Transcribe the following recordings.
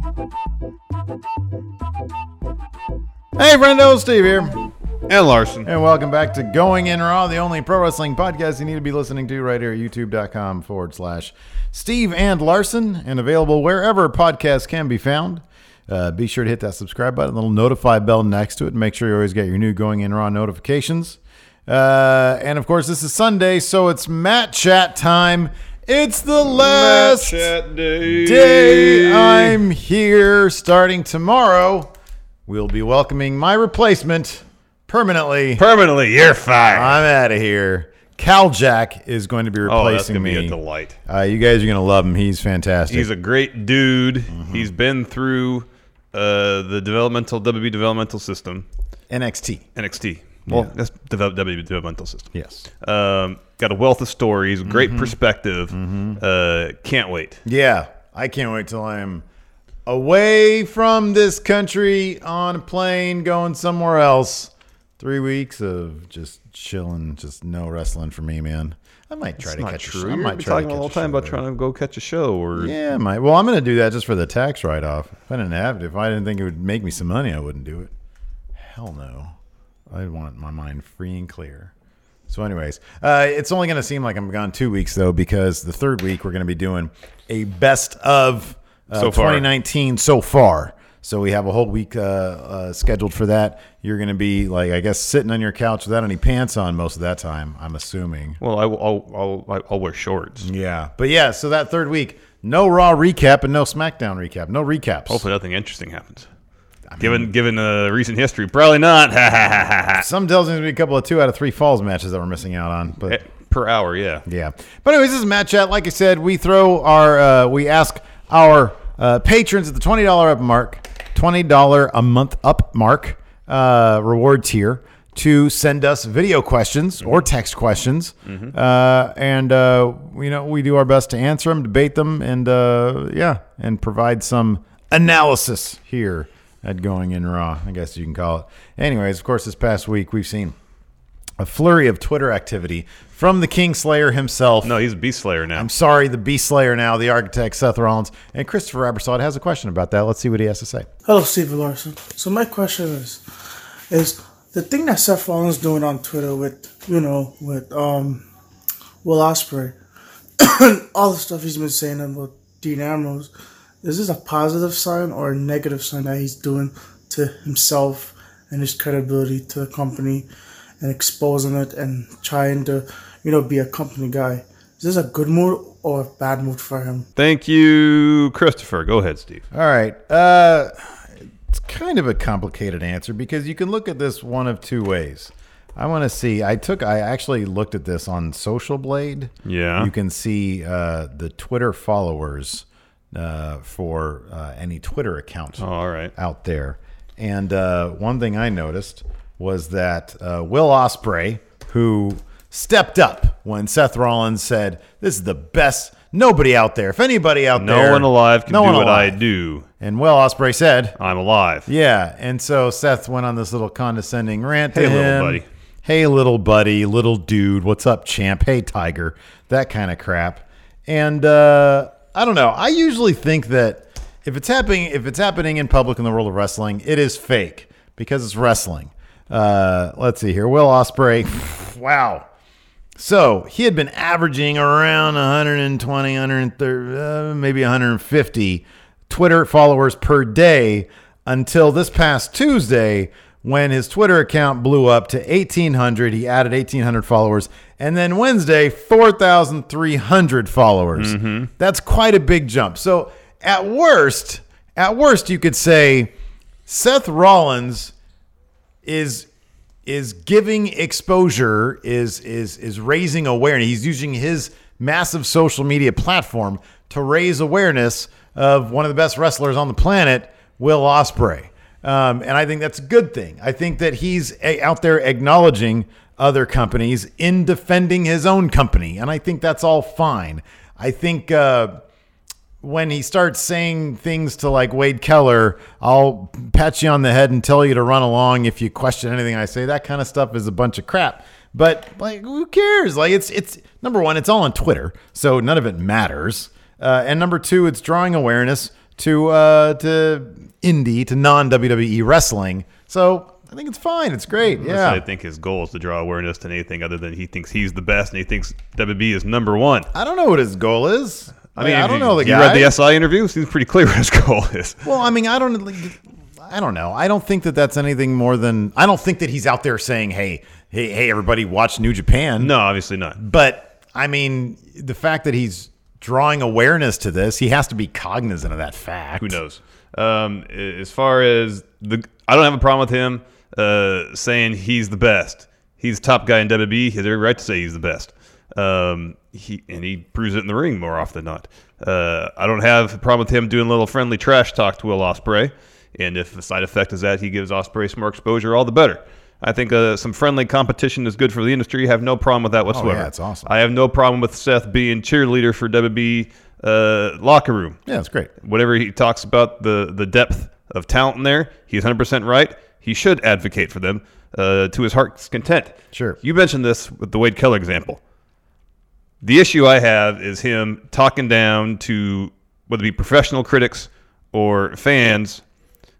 Hey, friendo, Steve here. And Larson. And welcome back to Going In Raw, the only pro wrestling podcast you need to be listening to right here at youtube.com forward slash Steve and Larson and available wherever podcasts can be found. Uh, be sure to hit that subscribe button, little notify bell next to it, and make sure you always get your new Going In Raw notifications. Uh, and of course, this is Sunday, so it's Mat Chat time. It's the last Chat day. day I'm here. Starting tomorrow, we'll be welcoming my replacement permanently. Permanently, you're fired. I'm out of here. Cal Jack is going to be replacing oh, that's gonna be a delight. Uh, you guys are going to love him. He's fantastic. He's a great dude. Mm-hmm. He's been through uh, the developmental WWE developmental system, NXT. NXT. Well, Yeah. that's devel- WWE developmental system. Yes. Um, got a wealth of stories, great Mm-hmm. perspective. Uh, can't wait. Yeah. I can't wait till I'm away from this country on a plane going somewhere else. Three weeks of just chilling, just no wrestling for me, man. I might try That's to catch true. a show. I You're might gonna be talking all catch the time about trying to go catch a show or Yeah, my well, I'm gonna do that just for the tax write off. If I didn't have it, if I didn't think it would make me some money, I wouldn't do it. Hell no. I want my mind free and clear. So, anyways, uh, it's only gonna seem like I'm gone two weeks though, because the third week we're gonna be doing a best of uh, So 2019 so far. So we have a whole week uh, uh, scheduled for that. You're gonna be like, I guess, sitting on your couch without any pants on most of that time. I'm assuming. well, I will, I'll, I'll, I'll wear shorts. Yeah, but yeah. So that third week, no Raw recap and no SmackDown recap. No recaps. Hopefully, nothing interesting happens. Given given uh, recent history, probably not. Some tells me to be a couple of two out of three falls matches that we're missing out on. But per hour, yeah. yeah. But anyways, this is Mat Chat. Like I said, we throw our uh, we ask our uh, patrons at the twenty dollar up mark, twenty dollar a month up mark uh, reward tier to send us video questions or text questions, uh, and uh, you know we do our best to answer them, debate them, and uh, yeah, and provide some analysis here at Going In Raw. I guess you can call it. Anyways, of course, this past week we've seen a flurry of Twitter activity from the Kingslayer himself. No, he's a beast slayer now. I'm sorry, the Beast Slayer now, the architect Seth Rollins, and Christopher Abersod has a question about that. Let's see what he has to say. Hello, Steve Larson. So my question is, is the thing that Seth Rollins doing on Twitter with, you know, with um, Will Ospreay, all the stuff he's been saying about Dean Ambrose, is this a positive sign or a negative sign that he's doing to himself and his credibility to the company and exposing it and trying to, you know, be a company guy? Is this a good move or a bad move for him? Thank you, Christopher. Go ahead, Steve. All right. Uh, it's kind of a complicated answer because you can look at this one of two ways. I want to see. I took. I actually looked at this on Social Blade. Yeah. You can see uh, the Twitter followers uh, for uh, any Twitter account Oh, all right. out there. And uh, one thing I noticed was that uh, Will Ospreay, who stepped up when Seth Rollins said, "This is the best. Nobody out there. If anybody out No there, no one alive can no do what I alive." do. And Will Ospreay said, I'm alive. "Yeah." And so Seth went on this little condescending rant Hey, to little buddy. Hey, little buddy, little dude, what's up, champ? Hey, tiger, that kind of crap. And uh, I don't know. I usually think that if it's happening, if it's happening in public in the world of wrestling, it is fake because it's wrestling. Uh, let's see here. Will Ospreay, wow. So he had been averaging around 120, 130, uh, maybe 150 Twitter followers per day until this past Tuesday when his Twitter account blew up to 1,800. He added 1,800 followers. And then Wednesday, 4,300 followers. That's quite a big jump. So at worst, at worst, you could say Seth Rollins is is giving exposure is is is raising awareness he's using his massive social media platform to raise awareness of one of the best wrestlers on the planet, Will Ospreay. Um, and I think that's a good thing. I think that he's a, out there acknowledging other companies in defending his own company. And I think that's all fine. I think uh, when he starts saying things to like Wade Keller, I'll pat you on the head and tell you to run along if you question anything I say. That kind of stuff is a bunch of crap. But like, who cares? Like, it's it's number one, it's all on Twitter, so none of it matters. Uh, and number two, it's drawing awareness to uh, to indie to non WWE wrestling. So I think it's fine. It's great. Yeah. I think his goal is to draw awareness to anything other than he thinks he's the best and he thinks WWE is number one. I don't know what his goal is. I mean, I don't you, know the you guy. read the SI interview? Seems pretty clear what his goal is. Well, I mean, I don't. like, I don't know. I don't think that that's anything more than. I don't think that he's out there saying, "Hey, hey, hey, everybody, watch New Japan." No, obviously not. But I mean, the fact that he's drawing awareness to this, he has to be cognizant of that fact. Who knows? Um, as far as the, I don't have a problem with him uh, saying he's the best. He's the top guy in WWE. He has every right to say he's the best. Um, he and he proves it in the ring more often than not. Uh, I don't have a problem with him doing a little friendly trash talk to Will Ospreay. And if the side effect is that he gives Ospreay some more exposure, all the better. I think uh, some friendly competition is good for the industry. I have no problem with that whatsoever. Oh, yeah, it's awesome. I have no problem with Seth being cheerleader for WWE uh, locker room. Yeah, it's great. Whatever he talks about the the depth of talent in there, he's 100% right. He should advocate for them uh, to his heart's content. Sure. You mentioned this with the Wade Keller example. The issue I have is him talking down to whether it be professional critics or fans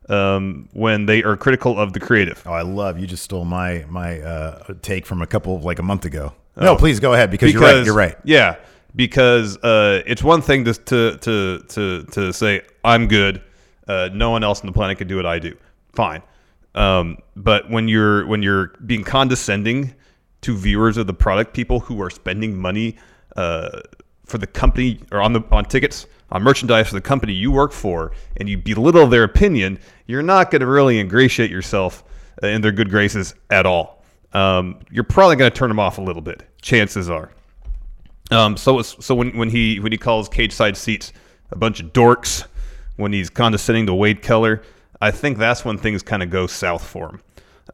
um, when they are critical of the creative. Oh, I love you. Just stole my my uh, take from a couple of like a month ago. No, please go ahead because, you're right. You're right. Yeah, because uh, it's one thing to to to to, to say I'm good. Uh, no one else on the planet can do what I do. Fine, um, but when you're when you're being condescending to viewers of the product, people who are spending money uh, for the company or on the on tickets on merchandise for the company you work for, and you belittle their opinion, you're not going to really ingratiate yourself uh, in their good graces at all. Um, you're probably going to turn them off a little bit. Chances are. Um, so so when, when he when he calls Cageside Seats a bunch of dorks, when he's condescending to Wade Keller, I think that's when things kind of go south for him.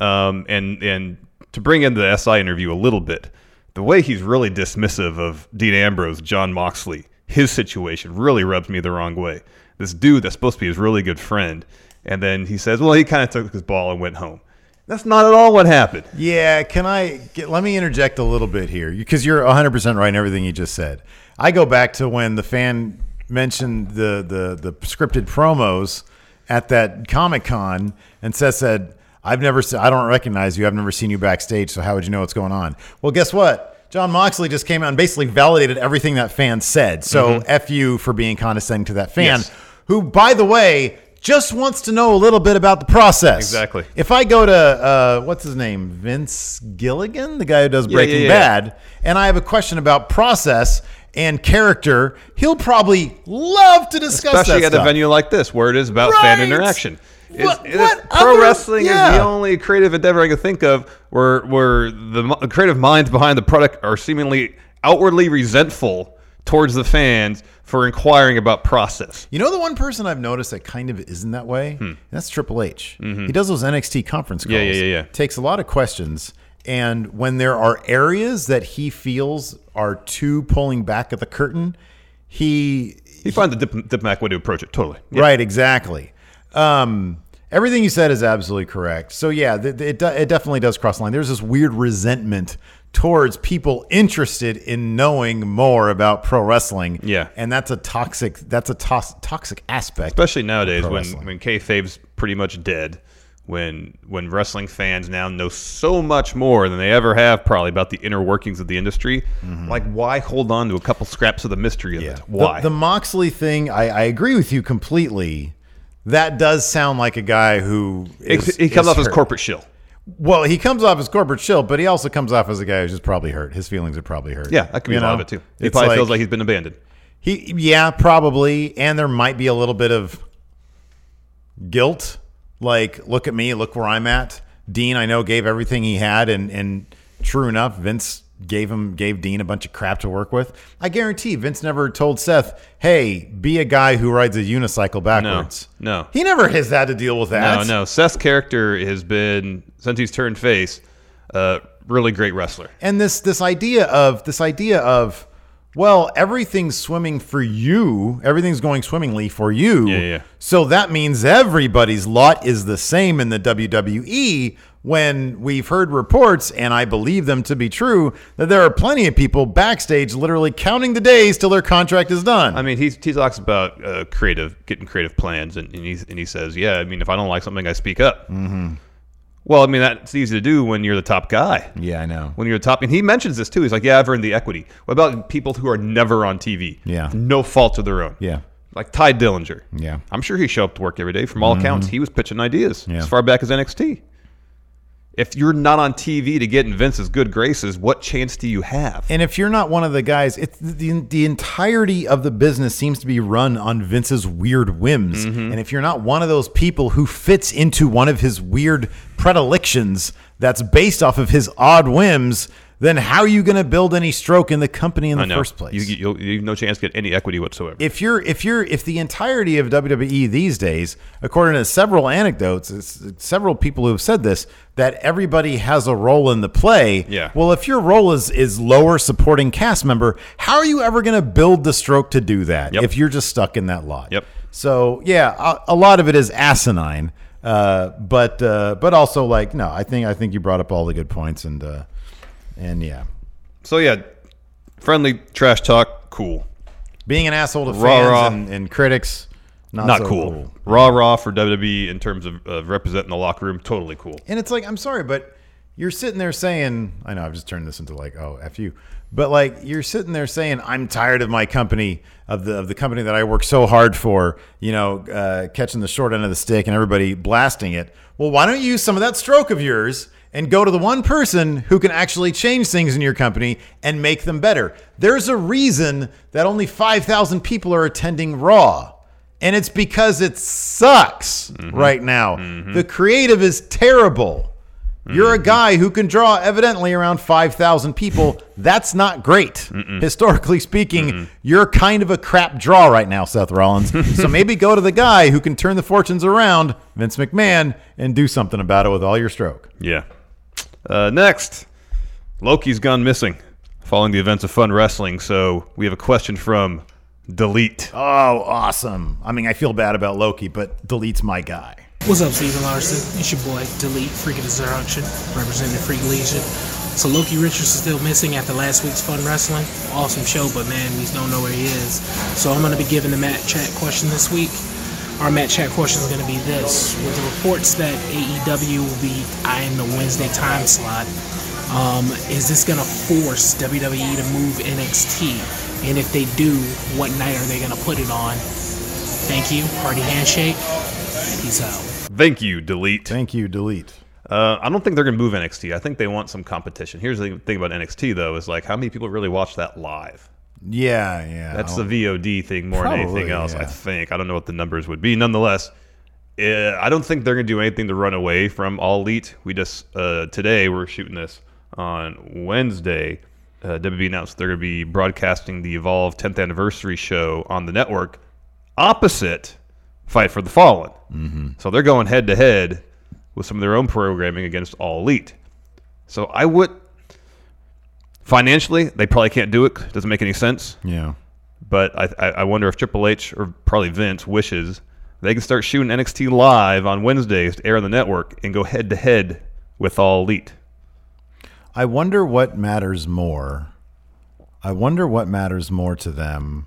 Um, and and to bring in the SI interview a little bit, the way he's really dismissive of Dean Ambrose, Jon Moxley, his situation really rubs me the wrong way. This dude that's supposed to be his really good friend, and then he says, "Well, he kind of took his ball and went home." That's not at all what happened. Yeah, can I get, let me interject a little bit here because you're 100% right in everything you just said. I go back to when the fan mentioned the the the scripted promos at that Comic Con and Seth said, "I've never se- I don't recognize you. I've never seen you backstage, so how would you know what's going on?" Well, guess what? Jon Moxley just came out and basically validated everything that fan said. So F you for being condescending to that fan, Yes. who, by the way, just wants to know a little bit about the process. Exactly. If I go to uh, what's his name, Vince Gilligan, the guy who does Yeah, Breaking yeah, yeah. Bad, and I have a question about process and character, he'll probably love to discuss especially at a venue like this where it is about fan interaction. Is- What- is- what pro other- wrestling is the only creative endeavor I can think of where where the creative minds behind the product are seemingly outwardly resentful towards the fans for inquiring about process. You know the one person I've noticed that kind of isn't that way? That's Triple H. He does those NXT conference calls. Hmm. Mm-hmm. Yeah, yeah, yeah, yeah. Takes a lot of questions. And when there are areas that he feels are too pulling back at the curtain, he he finds the dip- diplomatic way to approach it. Totally. Yeah. Right, exactly. Um, everything you said is absolutely correct. So yeah, th- it, do- it definitely does cross the line. There's this weird resentment towards people interested in knowing more about pro wrestling. Yeah. and that's a toxic. That's a tos- toxic aspect. Especially nowadays when when kayfabe's pretty much dead. When when wrestling fans now know so much more than they ever have probably about the inner workings of the industry, like why hold on to a couple scraps of the mystery of Mm-hmm. Yeah. it? Why? The, the Moxley thing, I, I agree with you completely. That does sound like a guy who It- is- he comes off as corporate shill. Well, he comes off as corporate chill, but he also comes off as a guy who's just probably hurt. His feelings are probably hurt. Yeah, that could be You a lot of it too. He It's probably like- feels like he's been abandoned. He, yeah, probably, and there might be a little bit of guilt. Like, look at me, look where I'm at. Dean, I know, gave everything he had, and and true enough, Vince gave him gave Dean a bunch of crap to work with. I guarantee Vince never told Seth, "Hey, be a guy who rides a unicycle backwards." no. he never has had to deal with that. No, no. Seth's character has been since he's turned face, uh, really great wrestler. And this this idea of this idea of well, everything's swimming for you. Everything's going swimmingly for you. Yeah, yeah. So that means everybody's lot is the same in the WWE when we've heard reports, and I believe them to be true, that there are plenty of people backstage literally counting the days till their contract is done. I mean, he he talks about uh, creative, getting creative plans, and, and he and he says, yeah, I mean, if I don't like something, I speak up. Mm-hmm. Well, I mean, that's easy to do when you're the top guy. yeah, I know. When you're the top, and he mentions this too. He's like, yeah, I've earned the equity. What about people who are never on TV? Yeah. no fault of their own. Yeah. like Tye Dillinger. Yeah. I'm sure he showed up to work every day. From all mm-hmm. accounts, he was pitching ideas Yeah. as far back as NXT. If you're not on TV to get in Vince's good graces, what chance do you have? And if you're not one of the guys, it's the the entirety of the business seems to be run on Vince's weird whims. Mm-hmm. And if you're not one of those people who fits into one of his weird predilections that's based off of his odd whims, then how are you going to build any stroke in the company in the first place? You, you, you have no chance to get any equity whatsoever. if you're if you're if the entirety of WWE these days, according to several anecdotes, it's, several people who have said this, that everybody has a role in the play. Yeah. Well, if your role is is lower supporting cast member, how are you ever going to build the stroke to do that Yep. if you're just stuck in that lot? Yep. So yeah, a, a lot of it is asinine. Uh, but uh, but also like no, I think I think you brought up all the good points and uh, and yeah, so yeah, friendly trash talk, cool. being an asshole to Rah, fans rah. And, and critics, not, Not so cool. Raw, raw for WWE in terms of uh, representing the locker room, totally cool. And it's like, I'm sorry, but you're sitting there saying, I know I've just turned this into like, oh, F you. But like you're sitting there saying, I'm tired of my company, of the of the company that I work so hard for, you know, uh, catching the short end of the stick and everybody blasting it. Well, why don't you use some of that stroke of yours and go to the one person who can actually change things in your company and make them better? There's a reason that only 5,000 people are attending Raw. And it's because it sucks mm-hmm. right now. Mm-hmm. The creative is terrible. You're a mm-hmm. guy who can draw evidently around 5,000 people. That's not great. Historically speaking, you're kind of a crap draw right now, Seth Rollins. so maybe go to the guy who can turn the fortunes around, Vince McMahon, and do something about it with all your stroke. Yeah. Uh, next, Loki's gone missing following the events of Fun Wrestling. So we have a question from Delete. Oh, awesome. I mean, I feel bad about Loki, but Delete's my guy. What's up, Steven Larson? It's your boy, Delete Freak of Destruction, representing Freak Legion. So Loki Richards is still missing after last week's Fun Wrestling. Awesome show, but man, we don't know where he is. So I'm going to be giving the Mat Chat question this week. Our Mat Chat question is going to be this. With the reports that AEW will be eyeing the Wednesday time slot, um, is this going to force WWE to move NXT? And if they do, what night are they going to put it on? Thank you. Hearty handshake. Peace out. Thank you, Delete. Thank you, Delete. Uh, I don't think they're going to move NXT. I think they want some competition. Here's the thing about NXT, though, is like how many people really watch that live? Yeah, yeah. That's I'll- the VOD thing more than anything Probably, else, I think. I don't know what the numbers would be. Nonetheless, uh, I don't think they're going to do anything to run away from All Elite. We just, uh, today, we're shooting this on Wednesday. Uh, WWE announced they're going to be broadcasting the Evolve 10th anniversary show on the network opposite Fight for the Fallen. Mm-hmm. So they're going head to head with some of their own programming against All Elite. So I would. Financially, they probably can't do it. Doesn't make any sense Yeah. but I, I I wonder if Triple H or probably Vince wishes they can start shooting NXT live on Wednesdays to air on the network and go head to head with All Elite. I wonder what matters more. I wonder what matters more to them.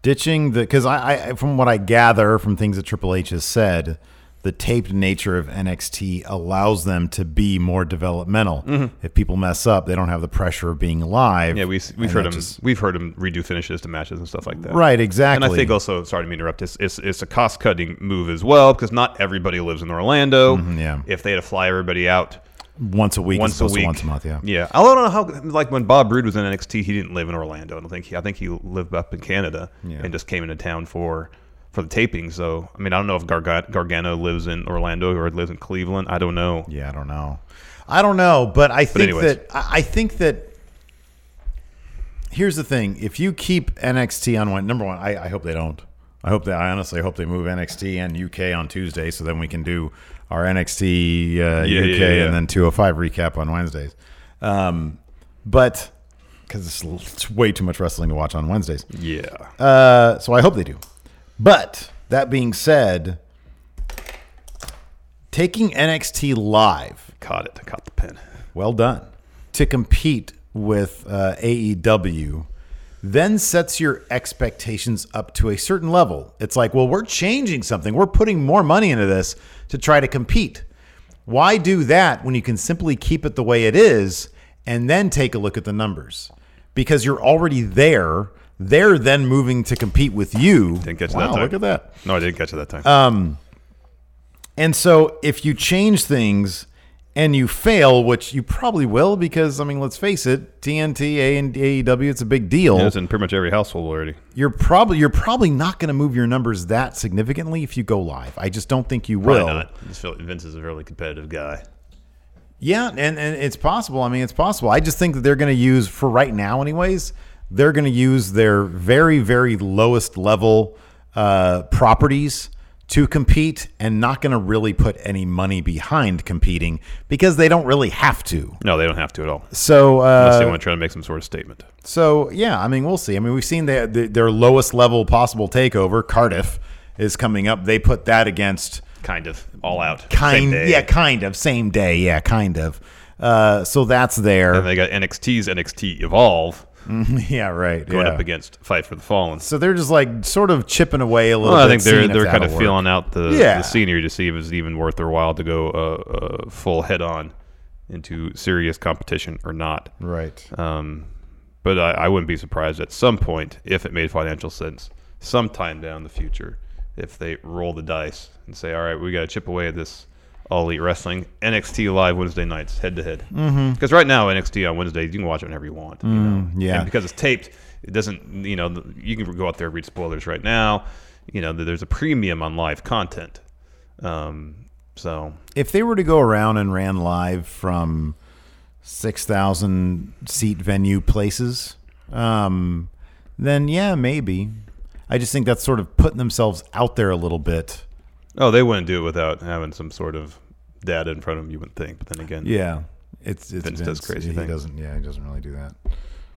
Ditching the because I, I from what I gather from things that Triple H has said, the taped nature of NXT allows them to be more developmental. If people mess up, they don't have the pressure of being live. Mm-hmm. Yeah, we we've heard them. just- we've heard him redo finishes to matches and stuff like that. right, exactly. And I think also, sorry to interrupt, it's, it's, it's a cost cutting move as well because not everybody lives in Orlando. Mm-hmm, yeah. If they had to fly everybody out once a week, once a week, once a month. Yeah. yeah. I don't know how like when Bob Roode was in NXT, he didn't live in Orlando. I don't think he. I think he lived up in Canada Yeah. and just came into town for for the taping. So I mean, I don't know if Garga- Gargano lives in Orlando or lives in Cleveland. I don't know. Yeah, I don't know. I don't know, but I think anyways. that I I think that here's the thing: if you keep NXT on one, number one, I, I hope they don't. I hope that I honestly hope they move NXT and UK on Tuesday, so then we can do our NXT uh, Yeah, UK yeah, yeah. and then 205 recap on Wednesdays. Um, but because it's, it's way too much wrestling to watch on Wednesdays. Yeah. Uh, so I hope they do. But that being said, taking NXT live, Caught it. Caught the pin. well done, to compete with uh, AEW, then sets your expectations up to a certain level. It's like, well, we're changing something. We're putting more money into this to try to compete. Why do that when you can simply keep it the way it is and then take a look at the numbers? Because you're already there. They're then moving to compete with you. Didn't catch wow, that time. Look at that. No, I didn't catch it that time. Um, and so if you change things and you fail, which you probably will, because I mean, let's face it, TNT, A and AEW, it's a big deal. it's in pretty much every household already. You're probably you're probably not going to move your numbers that significantly if you go live. I just don't think you will. Not. I just feel like Vince is a really competitive guy. Yeah, and, and it's possible. I mean, it's possible. I just think that they're going to use, for right now, anyways, they're going to use their very, very lowest level uh, properties to compete and not going to really put any money behind competing because they don't really have to. No, they don't have to at all. So, Unless they uh, want to try to make some sort of statement. so yeah, I mean, we'll see. I mean, we've seen their, their lowest level possible takeover, Cardiff, is coming up. They put that against Kind of. All out. Same kind, yeah, kind of, same day, yeah, kind of. Uh, so that's there. And they got NXT's NXT Evolve yeah, right. going yeah. up against Fight for the Fallen. So they're just like sort of chipping away a little. Well, I think they're they're kind of feeling out the, Yeah. the scenery to see if it's even worth their while to go uh, uh, full head on into serious competition or not. right. Um, but I, I wouldn't be surprised at some point if it made financial sense, sometime down the future, if they roll the dice and say, "All right, we got to chip away at this all elite wrestling NXT live Wednesday nights head to head." Because right now NXT on Wednesdays you can watch it whenever you want. you know? Mm, yeah. And because it's taped, it doesn't. You know, you can go out there and read spoilers right now. You know, there's a premium on live content. Um, so If they were to go around and ran live from six thousand seat venue places, um, then yeah, maybe. I just think that's sort of putting themselves out there a little bit. Oh, they wouldn't do it without having some sort of data in front of them. You wouldn't think, but then again, Yeah, it's it's Vince Vince. does crazy he things. doesn't. Yeah, he doesn't really do that.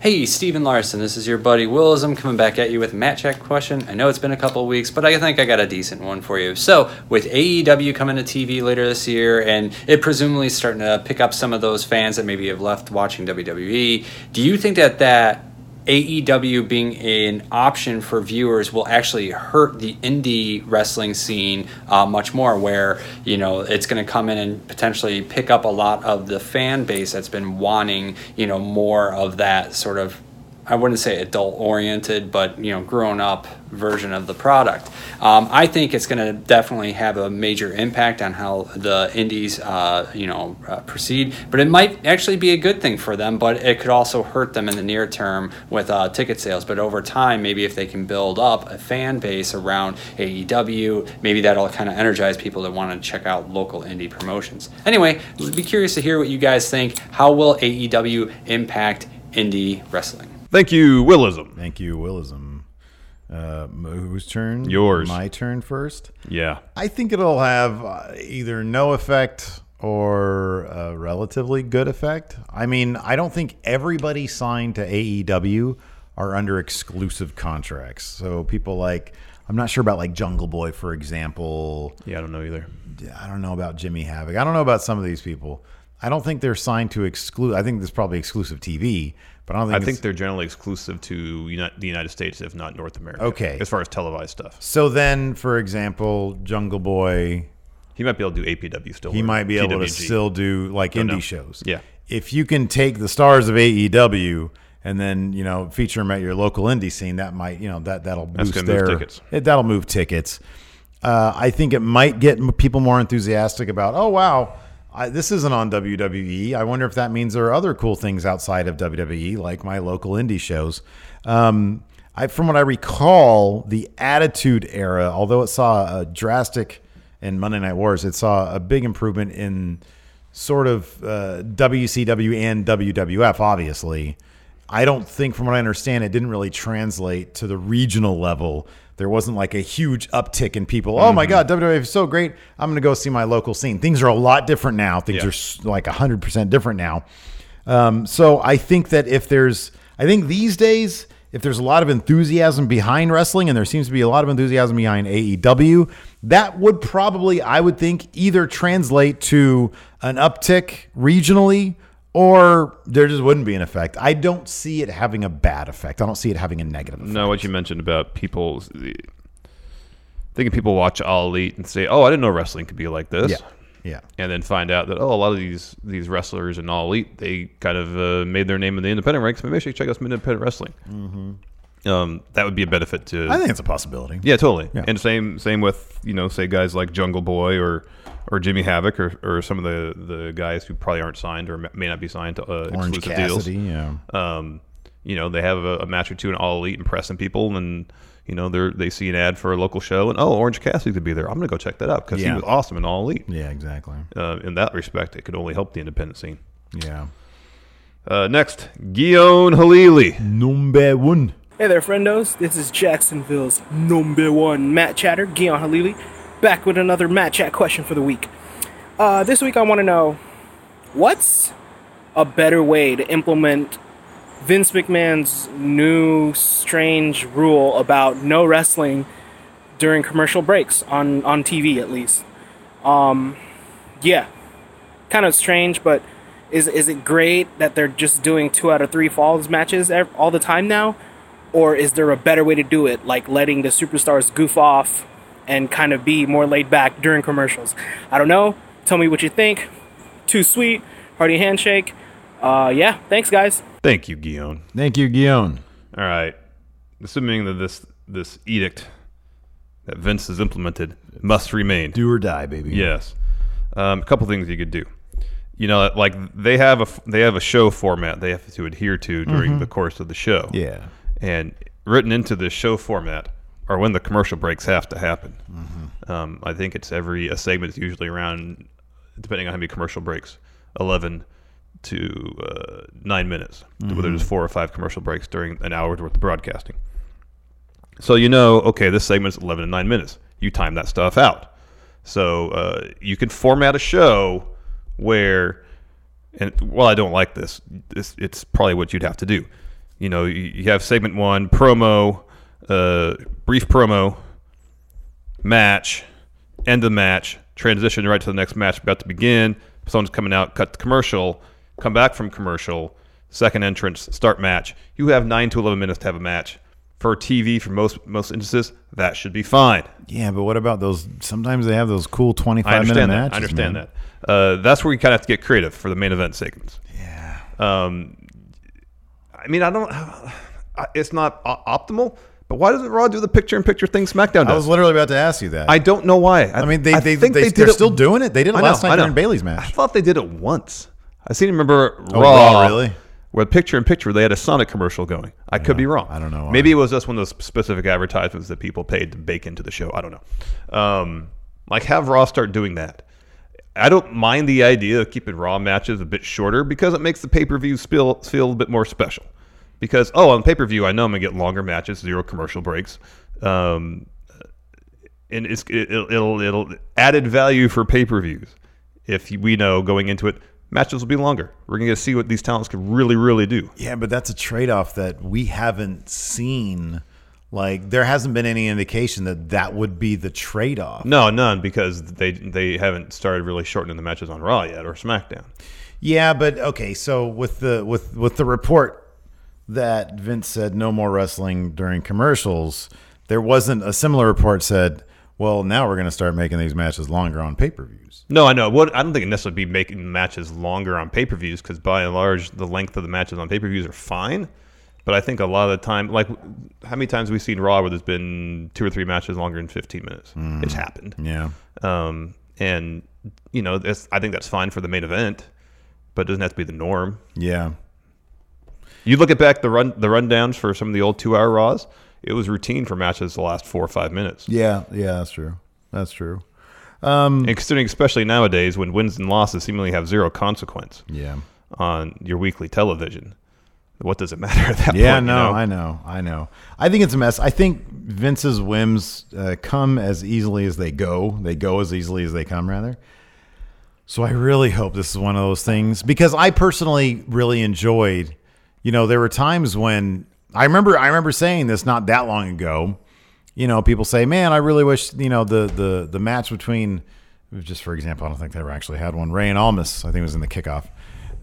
Hey, Steven Larson, this is your buddy Willism coming back at you with a Mat Check question. I know it's been a couple weeks, but I think I got a decent one for you. So, with AEW coming to TV later this year, and it presumably starting to pick up some of those fans that maybe have left watching WWE, do you think that that AEW being an option for viewers will actually hurt the indie wrestling scene uh, much more, where you know it's going to come in and potentially pick up a lot of the fan base that's been wanting you know more of that sort of I wouldn't say adult oriented, but you know, grown up version of the product. Um, I think it's going to definitely have a major impact on how the indies, uh, you know, uh, proceed. But it might actually be a good thing for them, but it could also hurt them in the near term with uh, ticket sales. But over time, maybe if they can build up a fan base around AEW, maybe that'll kind of energize people that want to check out local indie promotions. Anyway, be curious to hear what you guys think. How will AEW impact indie wrestling? Thank you, Willism. Thank you, Willism. Uh, whose turn? Yours. My turn first. Yeah. I think it'll have uh, either no effect or a relatively good effect. I mean, I don't think everybody signed to AEW are under exclusive contracts. So people like, I'm not sure about like Jungle Boy, for example. Yeah, I don't know either. I don't know about Jimmy Havoc. I don't know about some of these people. I don't think they're signed to exclude. I think this probably exclusive TV, but I don't think. I think they're generally exclusive to uni- the United States, if not North America. Okay. As far as televised stuff, So then, for example, Jungle Boy, he might be able to do APW still. he or might be able to PWG. still do like Don't indie know. shows. Yeah. If you can take the stars of AEW and then you know feature them at your local indie scene, that might you know that that'll That's boost gonna move their tickets. It, that'll move tickets. Uh, I think it might get m- people more enthusiastic about. Oh wow. I, this isn't on WWE. I wonder if that means there are other cool things outside of WWE, like my local indie shows. Um, I, from what I recall, the Attitude Era, although it saw a drastic in Monday Night Wars, it saw a big improvement in sort of uh, WCW and WWF. Obviously, I don't think, from what I understand, it didn't really translate to the regional level. There wasn't like a huge uptick in people. Oh my Mhm. God, WWF is so great. I'm going to go see my local scene. Things are a lot different now. Things Yeah. are like 100% different now. Um, so I think that if there's, I think these days, if there's a lot of enthusiasm behind wrestling, and there seems to be a lot of enthusiasm behind AEW, that would probably, I would think, either translate to an uptick regionally or there just wouldn't be an effect. I don't see it having a bad effect. I don't see it having a negative effect. No, what you mentioned about people thinking people watch All Elite and say, "Oh, I didn't know wrestling could be like this." Yeah, yeah. And then find out that oh, a lot of these these wrestlers in All Elite they kind of uh, made their name in the independent ranks. Maybe I should check out some independent wrestling. Mhm. Um, that would be a benefit to. I think it's a possibility. Yeah, totally. Yeah. And same same with you know say guys like Jungle Boy or or Jimmy Havoc or, or some of the the guys who probably aren't signed or may not be signed to uh, Orange exclusive Cassidy, deals. yeah. Um, you know they have a, a match or two in All Elite impressing people and. You know, they they see an ad for a local show, and oh, Orange Cassidy could be there. I'm going to go check that out because Yeah. he was awesome in All Elite. Yeah, exactly. Uh, in that respect, it could only help the independent scene. Yeah. Uh, next, Guillaume Halili. Number one. Hey there, friendos. This is Jacksonville's number one Mat Chatter, Guion Halili, back with another Mat Chat question for the week. Uh, this week, I want to know what's a better way to implement Vince McMahon's new strange rule about no wrestling during commercial breaks on on TV, at least. Um, yeah, kind of strange, but is is it great that they're just doing two out of three falls matches all the time now, or is there a better way to do it, like letting the superstars goof off and kind of be more laid back during commercials? I don't know. Tell me what you think. Too sweet. Hearty handshake. Uh, yeah. Thanks, guys. Thank you, Guillaume. Thank you, Guillaume. All right. Assuming that this this edict that Vince has implemented must remain. Do or die, baby. Yes. Um, a couple things you could do. You know, like they have a f- they have a show format they have to adhere to during Mhm. the course of the show. Yeah. And written into the show format are when the commercial breaks have to happen. Um, I think it's every a segment is usually around, depending on how many commercial breaks, eleven to uh, nine minutes. Whether Mhm. there's four or five commercial breaks during an hour's worth of broadcasting. So you know, okay, this segment's 11 to 9 minutes. You time that stuff out. So uh, you can format a show where, and well, I don't like this. this. It's probably what you'd have to do. you know, you, you have segment one, promo, uh, brief promo, match, end of the match, transition right to the next match about to begin. Someone's coming out, cut the commercial, come back from commercial, second entrance, start match. You have nine to eleven minutes to have a match. For TV, for most most instances, that should be fine. Yeah, but what about those? Sometimes they have those cool twenty-five minute that. matches. I understand man. that. Uh, that's where you kind of have to get creative for the main event segments. Yeah. Um, I mean, I don't. It's not optimal, but why doesn't Raw do the picture-in-picture thing SmackDown does? I was literally about to ask you that. I don't know why. I mean, they- they- think they- they're it- still doing it. They did it I know, last night I during Bayley's match. I thought they did it once. I seem to remember Oh, Raw, Raw, really? where picture-in-picture they had a Sonic commercial going. I could be wrong. I don't know why. Maybe it was just one of those specific advertisements that people paid to bake into the show. I don't know. Um, like have Raw start doing that. I don't mind the idea of keeping Raw matches a bit shorter because it makes the pay-per-view feel feel a bit more special. Because oh, on pay-per-view, I know I'm gonna get longer matches, zero commercial breaks, um, and it's it, it'll, it'll it'll added value for pay-per-views. If we know going into it, matches will be longer. We're gonna get to see what these talents can really really do. Yeah, but that's a trade off that we haven't seen. Like, there hasn't been any indication that that would be the trade off. No, none because they they haven't started really shortening the matches on Raw yet or SmackDown. Yeah, but okay. So with the with with the report that Vince said no more wrestling during commercials, there wasn't a similar report said, well, now we're going to start making these matches longer on pay per views. No, I know. What I don't think it necessarily be making matches longer on pay per views because by and large the length of the matches on pay per views are fine. But I think a lot of the time, like how many times have we seen Raw where there's been two or three matches longer than 15 minutes? It's happened. Yeah. Um, and you know, I think that's fine for the main event, but it doesn't have to be the norm. Yeah. You look at back the run the rundowns for some of the old two hour Raws. It was routine for matches the last four or five minutes. Yeah. Yeah. That's true. That's true. Um, and considering, especially nowadays, when wins and losses seemingly have zero consequence. Yeah. On your weekly television, what does it matter at that yeah, point? you no, know? I know, I know. I think it's a mess. I think Vince's whims uh, come as easily as they go. They go as easily as they come, rather. So I really hope this is one of those things because I personally really enjoyed. You know, there were times when I remember I remember saying this not that long ago. You know, people say, "Man, I really wish you know the the the match between." Just for example, I don't think they ever actually had one. Rey and Almas, I think it was in the kickoff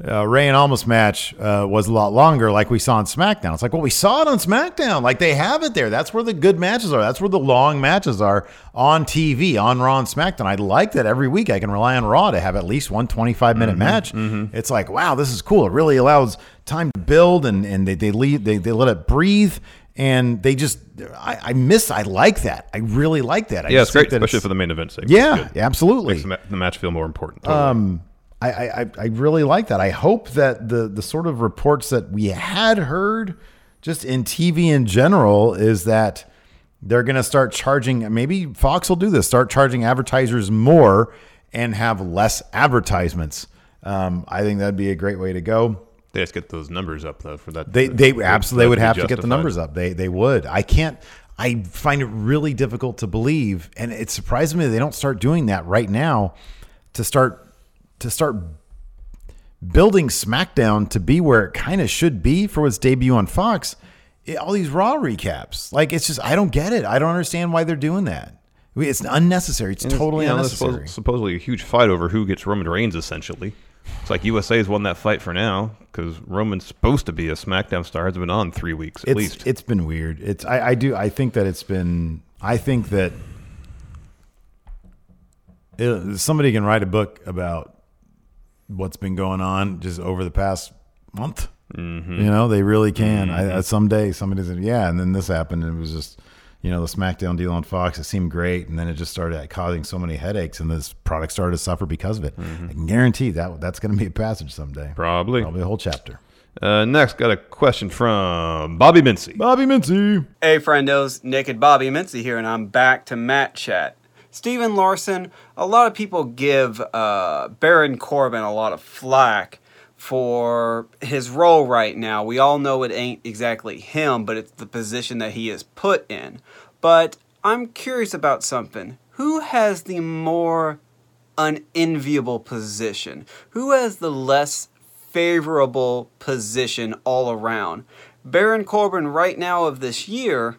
uh, Rey and Almas match uh, was a lot longer, like we saw on SmackDown. It's like, well, we saw it on SmackDown. Like they have it there. That's where the good matches are. That's where the long matches are on TV, on Raw and SmackDown. I like that every week. I can rely on Raw to have at least one 25 minute Mhm, match. mhm. It's like, wow, this is cool. It really allows time to build and, and they, they leave, they, they let it breathe. And they just, I, I miss, I like that. I really like that. I yeah, it's great, especially it's- for the main event segment. Yeah, absolutely. Makes the, the match feel more important. Totally. Um, I, I, I- really like that. I hope that the the sort of reports that we had heard just in TV in general is that they're going to start charging. Maybe Fox will do this. Start charging advertisers more and have less advertisements. Um, I think that'd be a great way to go. They just get those numbers up though for that. They they absolutely would have to get the numbers up. They they would. I can't. I find it really difficult to believe, and it surprises me that they don't start doing that right now. To start to start building SmackDown to be where it kind of should be for its debut on Fox. It- all these Raw recaps, like it's just I don't get it. I don't understand why they're doing that. I mean, It's unnecessary. It's And it's, totally you know, unnecessary. suppos- supposedly a huge fight over who gets Roman Reigns. Essentially, it's like USA's won that fight for now because Roman's supposed to be a SmackDown star. Has been on three weeks at it's, least. It's been weird. It's I, I do I think that it's been I think that it, somebody can write a book about what's been going on just over the past month. Mhm. You know, they really can. I, Mhm. I, someday somebody said, "Yeah," and then this happened, and it was just, you know, the SmackDown deal on Fox. It seemed great, and then it just started causing so many headaches, and this product started to suffer because of it. I can guarantee that that's going to be a passage someday. Probably, probably a whole chapter. Uh, next, got a question from Bobby Mincy. Bobby Mincy. Hey, friendos, Naked Bobby Mincy here, and I'm back to Mat Chat. Steven Larson, a lot of people give uh, Baron Corbin a lot of flack for his role right now. We all know it ain't exactly him, but it's the position that he is put in. But I'm curious about something. Who has the more unenviable position? Who has the less favorable position all around? Baron Corbin right now of this year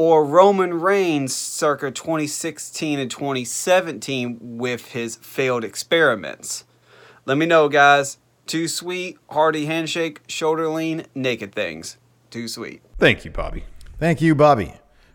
or Roman Reigns circa 2016 and 2017 with his failed experiments? Let me know, guys. Too sweet, hearty handshake, shoulder lean, naked things. Too sweet. Thank you, Bobby. Thank you, Bobby.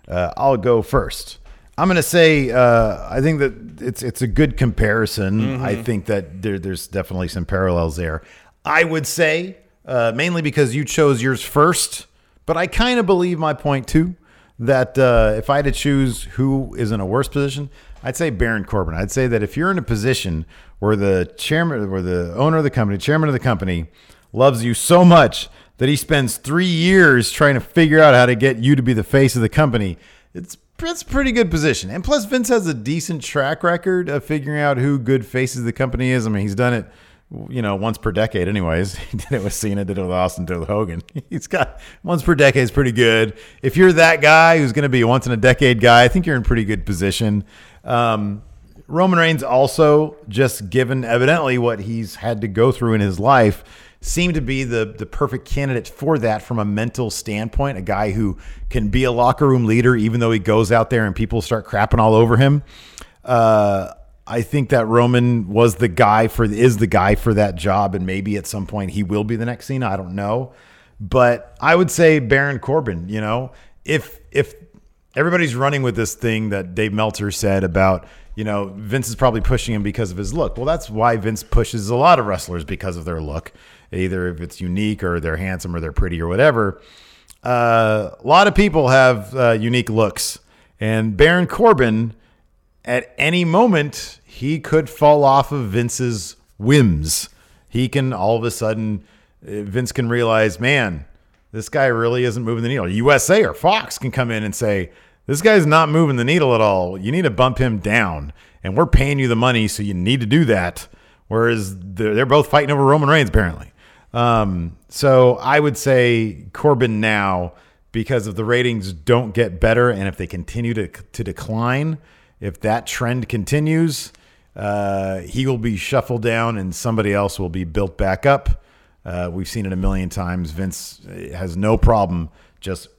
Uh, I'll go first. I'm going to say uh, I think that it's it's a good comparison. Mhm. I think that there, there's definitely some parallels there. I would say uh, mainly because you chose yours first, but I kind of believe my point too. That uh, if I had to choose who is in a worse position, I'd say Baron Corbin. I'd say that if you're in a position where the chairman, where the owner of the company, chairman of the company, loves you so much that he spends three years trying to figure out how to get you to be the face of the company, it's that's pretty good position. And plus, Vince has a decent track record of figuring out who good faces the company is. I mean, he's done it, you know, once per decade. Anyways, he did it with Cena, did it with Austin, did it with Hogan. He's got once per decade is pretty good. If you're that guy who's going to be a once in a decade guy, I think you're in pretty good position. Um, Roman Reigns also just given evidently what he's had to go through in his life seemed to be the the perfect candidate for that from a mental standpoint, a guy who can be a locker room leader even though he goes out there and people start crapping all over him. Uh, I think that Roman was the guy for is the guy for that job, and maybe at some point he will be the next Cena. I don't know, but I would say Baron Corbin. You know, if if everybody's running with this thing that Dave Meltzer said about, you know, Vince is probably pushing him because of his look. Well, that's why Vince pushes a lot of wrestlers because of their look, either if it's unique or they're handsome or they're pretty or whatever. Uh, a lot of people have uh, unique looks, and Baron Corbin, at any moment, he could fall off of Vince's whims. He can all of a sudden, uh, Vince can realize, man, this guy really isn't moving the needle. USA or Fox can come in and say, this guy's not moving the needle at all. You need to bump him down, and we're paying you the money, so you need to do that. Whereas they're, both fighting over Roman Reigns, apparently. Um, so I would say Corbin now because if the ratings don't get better and if they continue to to decline, if that trend continues, uh, he will be shuffled down and somebody else will be built back up. Uh, we've seen it a million times. Vince uh, has no problem just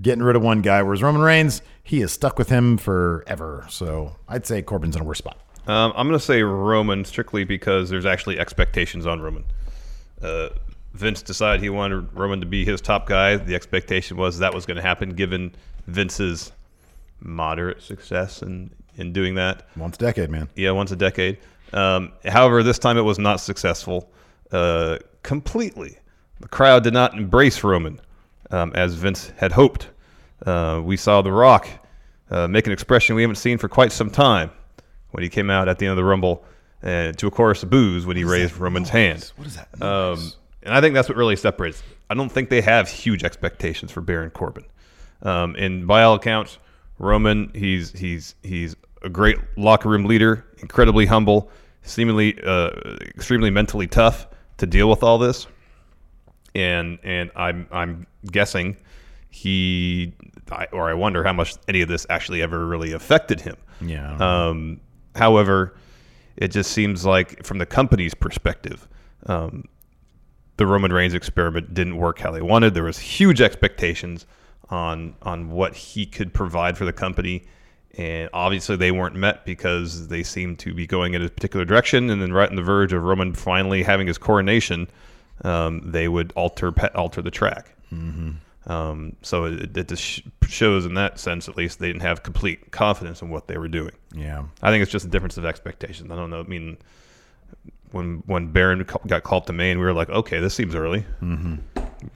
getting rid of one guy, whereas Roman Reigns, he is stuck with him forever. So I'd say Corbin's in a worse spot. Um, I'm going to say Roman strictly because there's actually expectations on Roman. Uh, Vince decided he wanted Roman to be his top guy. The expectation was that was going to happen given Vince's moderate success in, in doing that. Once a decade, man. Yeah, once a decade. Um, however, this time it was not successful uh, completely. The crowd did not embrace Roman um, as Vince had hoped. Uh, we saw The Rock uh, make an expression we haven't seen for quite some time when he came out at the end of the Rumble and to a chorus of boos when he raised Roman's hand. What is that? Um, and I think that's what really separates. I don't think they have huge expectations for Baron Corbin. Um, and by all accounts, Roman, he's he's he's a great locker room leader, incredibly humble, seemingly uh, extremely mentally tough to deal with all this. And and I'm I'm guessing he I, or I wonder how much any of this actually ever really affected him. Yeah, I don't know. Um, however, it just seems like from the company's perspective, um, the Roman Reigns experiment didn't work how they wanted. There was huge expectations on on what he could provide for the company, and obviously they weren't met because they seemed to be going in a particular direction. And then right on the verge of Roman finally having his coronation, um, they would alter alter the track. Mhm. Um, so it, it just shows in that sense, at least, they didn't have complete confidence in what they were doing. Yeah. I think it's just a difference of expectations. I don't know. I mean, when when Baron got called to main, we were like, okay, this seems early. Mhm.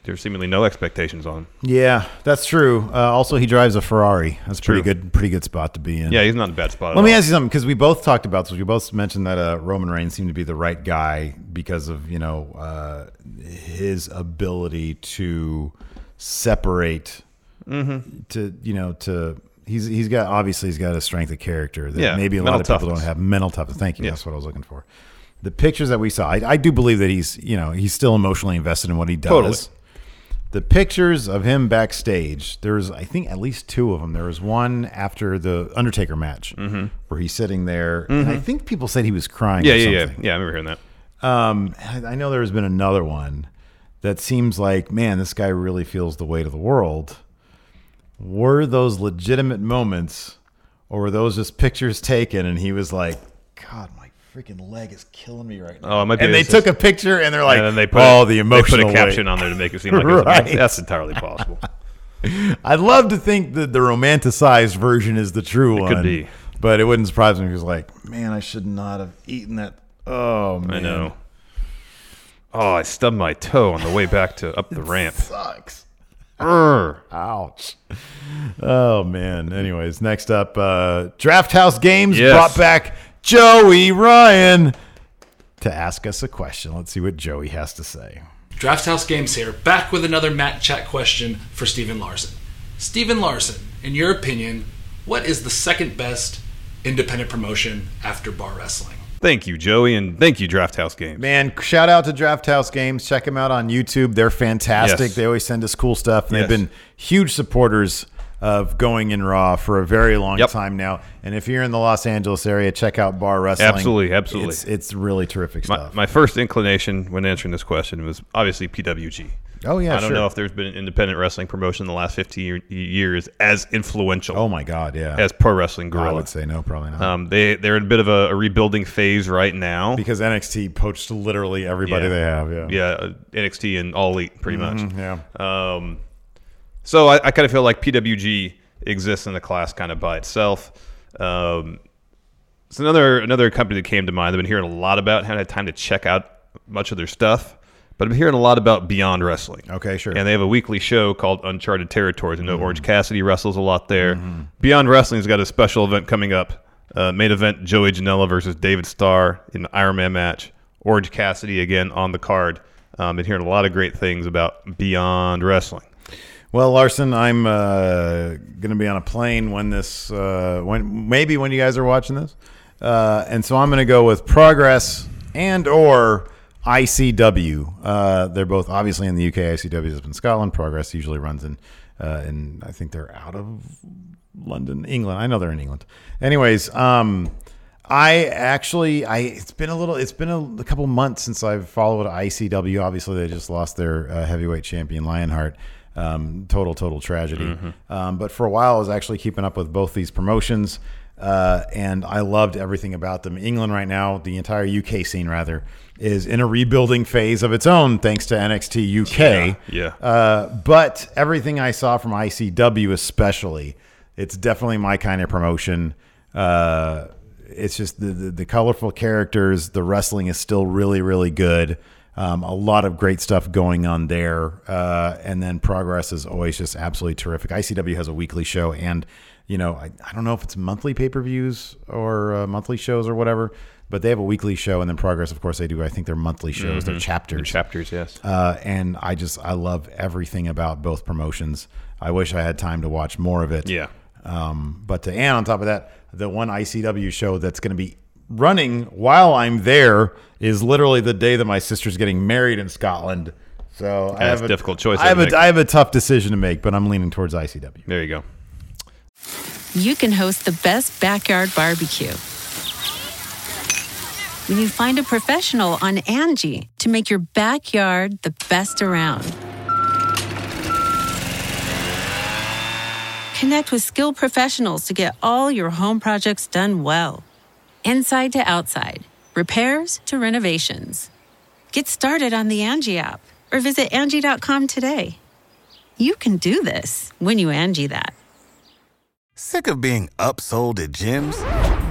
There's seemingly no expectations on him. Yeah, that's true. Uh, also, he drives a Ferrari. That's a pretty good, pretty good spot to be in. Yeah, he's not in a bad spot. Let me all. ask you something because we both talked about this. We both mentioned that uh, Roman Reigns seemed to be the right guy because of you know uh, his ability to separate. Mhm. To you know to he's he's got obviously he's got a strength of character that Yeah, maybe a lot of people don't have. Mental toughness. Thank you. Yeah. That's what I was looking for. The pictures that we saw, I, I do believe that he's you know he's still emotionally invested in what he does. Totally. The pictures of him backstage, there's I think at least two of them. There was one after the Undertaker match Mhm. where he's sitting there, and I Mhm. think people said he was crying. Yeah, yeah, yeah. Yeah, I remember hearing that. Um, I I know there's been another one that seems like, man, this guy really feels the weight of the world. Were those legitimate moments, or were those just pictures taken and he was like, God, my freaking leg is killing me right now? Oh, it might be and they this- took a picture and they're like, and then they put oh, it- the they emotional put a caption weight." on there to make it seem like it was- that's entirely possible. I'd love to think that the romanticized version is the true It one. could be. But it wouldn't surprise me if he was like, man, I should not have eaten that. Oh, man. I know. Oh, I stubbed my toe on the way back to up the ramp. Sucks. Urgh. Ouch. Oh, man. Anyways, next up, uh, Draft House Games Yes. brought back Joey Ryan to ask us a question. Let's see what Joey has to say. Draft House Games here, back with another Mat Chat question for Steven Larson. Steven Larson, in your opinion, what is the second best independent promotion after bar wrestling? Thank you, Joey, and thank you, Draft House Games. Man, shout out to Draft House Games. Check them out on YouTube. They're fantastic. Yes. They always send us cool stuff. And Yes. They've been huge supporters of Going in Raw for a very long Yep. time now. And if you're in the Los Angeles area, check out Bar Wrestling. Absolutely, absolutely. It's, it's really terrific My, stuff. my first inclination when answering this question was obviously PWG. Oh, yeah, I don't sure. know if there's been an independent wrestling promotion in the last 15 year, years as influential. Oh my God, yeah. As Pro Wrestling. I would say no, probably not. Um, they they're in a bit of a, a rebuilding phase right now because NXT poached literally everybody Yeah. they have. Yeah. yeah, uh, NXT and All Elite, pretty Mhm, much. Yeah. Um, so I, I kind of feel like PWG exists in the class kind of by itself. Um, it's another another company that came to mind. I've been hearing a lot about. Haven't had time to check out much of their stuff, but I'm hearing a lot about Beyond Wrestling. Okay, sure. And they have a weekly show called Uncharted Territories. I know Mhm. Orange Cassidy wrestles a lot there. Mm-hmm. Beyond Wrestling's got a special event coming up. Uh, main event: Joey Janela versus David Starr in an Iron Man match. Orange Cassidy again on the card. Um, I've been hearing a lot of great things about Beyond Wrestling. Well, Larson, I'm uh, going to be on a plane when this, uh, when maybe when you guys are watching this, uh, and so I'm going to go with Progress and or ICW. Uh, they're both obviously in the UK. ICW is in Scotland. Progress usually runs in, uh, in I think they're out of London, England. I know they're in England. Anyways, um, I actually, I it's been a little, it's been a, a couple months since I've followed ICW. Obviously, they just lost their uh, heavyweight champion Lionheart. Um, total, total tragedy. Mhm. Um, but for a while, I was actually keeping up with both these promotions, uh, and I loved everything about them. England right now, the entire UK scene rather, is in a rebuilding phase of its own, thanks to NXT UK. Yeah, yeah. Uh, but everything I saw from ICW, especially, it's definitely my kind of promotion. Uh, it's just the, the the colorful characters. The wrestling is still really really good. Um, a lot of great stuff going on there, uh, and then progress is always just absolutely terrific. ICW has a weekly show, and you know I, I don't know if it's monthly pay per views or uh, monthly shows or whatever, but they have a weekly show, and then progress, of course, they do. I think they're monthly shows. They're Mhm. chapters. They're chapters, yes. Uh, and I just I love everything about both promotions. I wish I had time to watch more of it. Yeah. Um, but to and on top of that, the one ICW show that's going to be running while I'm there is literally the day that my sister's getting married in Scotland. So I have it's a difficult choice I have to a, make. I have a tough decision to make, but I'm leaning towards ICW. There you go. you can host the best backyard barbecue. When you find a professional on Angie to make your backyard the best around. Connect with skilled professionals to get all your home projects done well. Inside to outside, repairs to renovations. Get started on the Angie app or visit Angie.com today. You can do this when you Angie that. Sick of being upsold at gyms?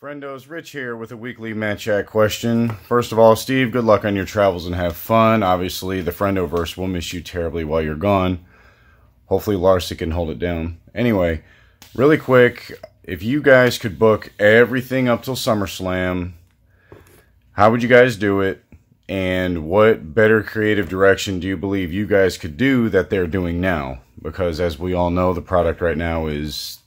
Friendos, Rich here with a weekly Mat Chat question. First of all, Steve, good luck on your travels and have fun. Obviously, the Friendoverse will miss you terribly while you're gone. Hopefully, Larsa can hold it down. Anyway, really quick, if you guys could book everything up till SummerSlam, how would you guys do it? And what better creative direction do you believe you guys could do that they're doing now? Because as we all know, the product right now is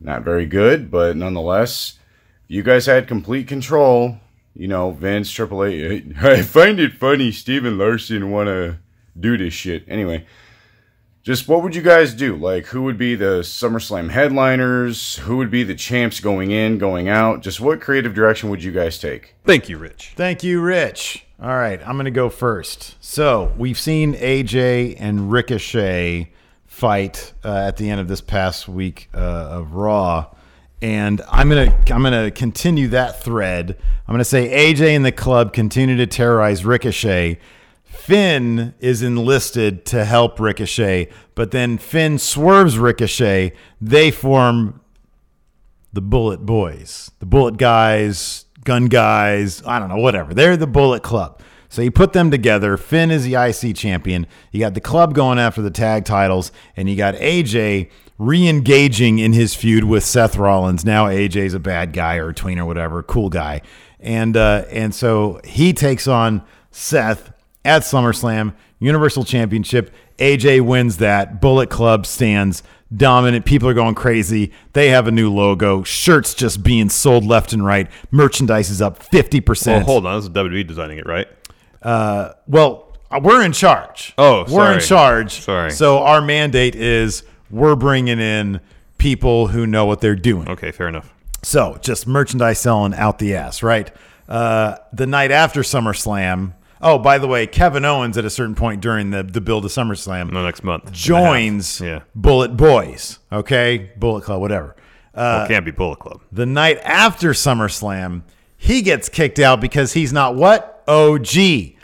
not very good, but nonetheless, you guys had complete control. You know, Vince, Triple H. I find it funny Steven Larson want to do this shit. Anyway, just what would you guys do? Like, who would be the SummerSlam headliners? Who would be the champs going in, going out? Just what creative direction would you guys take? Thank you, Rich. Thank you, Rich. All right, I'm going to go first. So we've seen AJ and Ricochet fight uh, at the end of this past week uh, of Raw, and I'm gonna I'm gonna continue that thread. I'm gonna say AJ and the club continue to terrorize Ricochet. Finn is enlisted to help Ricochet, but then Finn swerves Ricochet. They form the Bullet Boys, the Bullet Guys, Gun Guys, I don't know, whatever. They're the Bullet Club. So you put them together. Finn is the IC champion. You got the club going after the tag titles, and you got AJ re engaging in his feud with Seth Rollins. Now AJ's a bad guy or a tween or whatever, cool guy. And, uh, and so he takes on Seth at SummerSlam, Universal Championship. AJ wins that. Bullet Club stands dominant. People are going crazy. They have a new logo. Shirts just being sold left and right. Merchandise is up 50%. Well, hold on. This is WWE designing it, right? Uh, well, we're in charge. Oh, we're in charge. Sorry. So our mandate is we're bringing in people who know what they're doing. Okay, fair enough. So just merchandise selling out the ass, right? Uh, the night after SummerSlam. Oh, by the way, Kevin Owens at a certain point during the the build of SummerSlam No, next month. joins Yeah. Bullet Boys. Okay, Bullet Club, whatever. Well, Uh, it can't be Bullet Club. the night after SummerSlam, he gets kicked out because he's not what? OG.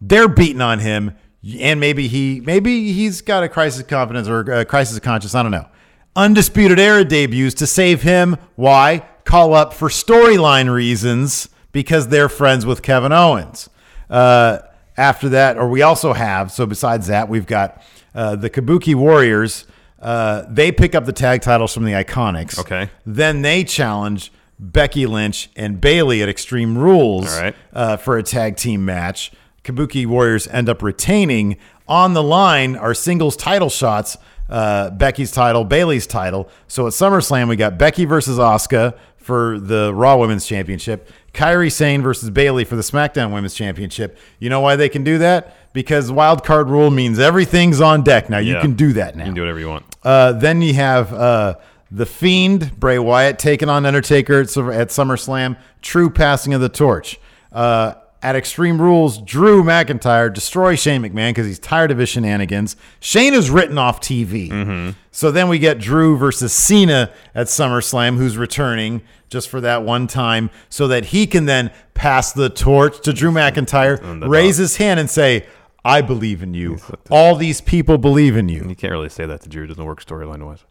They're beating on him, and maybe he maybe he's got a crisis of confidence or a crisis of conscience. I don't know. Undisputed Era debuts to save him. Why? Call up for storyline reasons because they're friends with Kevin Owens. Uh, after that, or we also have, so besides that, we've got uh, the Kabuki Warriors. Uh, they pick up the tag titles from the Iconics. Okay. Then they challenge Becky Lynch and Bayley at Extreme Rules All right. uh, for a tag team match. Kabuki Warriors end up retaining. On the line are singles title shots uh, Becky's title, Bayley's title. So at SummerSlam, we got Becky versus Asuka for the Raw Women's Championship, Kairi Sane versus Bayley for the SmackDown Women's Championship. You know why they can do that? Because wild card rule means everything's on deck now. You Yeah. can do that now. You can do whatever you want. Uh, then you have uh, the Fiend Bray Wyatt taking on Undertaker at, at SummerSlam. True passing of the torch. Uh, at Extreme Rules, Drew McIntyre destroys Shane McMahon because he's tired of his shenanigans. Shane is written off TV. So then we get Drew versus Cena at SummerSlam, who's returning just for that one time, so that he can then pass the torch to Drew McIntyre, raise his hand, and say, I believe in you. All these people believe in you. You can't really say that to Drew. It doesn't work storyline wise.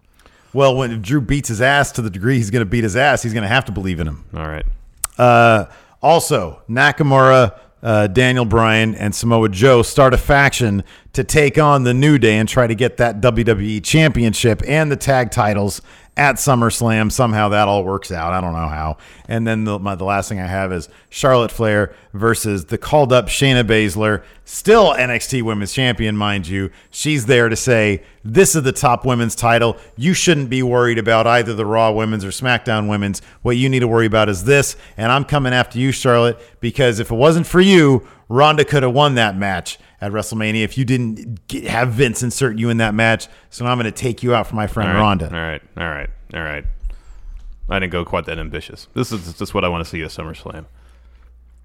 Well, when Drew beats his ass to the degree he's going to beat his ass, he's going to have to believe in him. All right. Uh, also, Nakamura, uh, Daniel Bryan, and Samoa Joe start a faction to take on the New Day and try to get that WWE Championship and the tag titles at SummerSlam. Somehow that all works out. I don't know how. And then the, my, the last thing I have is Charlotte Flair versus the called up Shayna Baszler, still NXT Women's Champion, mind you. She's there to say, This is the top women's title. You shouldn't be worried about either the Raw Women's or SmackDown Women's. What you need to worry about is this. And I'm coming after you, Charlotte, because if it wasn't for you, Ronda could have won that match at WrestleMania if you didn't get, have Vince insert you in that match. So now I'm going to take you out for my friend All right. Ronda. All right. All right. All right. I didn't go quite that ambitious. This is just what I want to see at SummerSlam.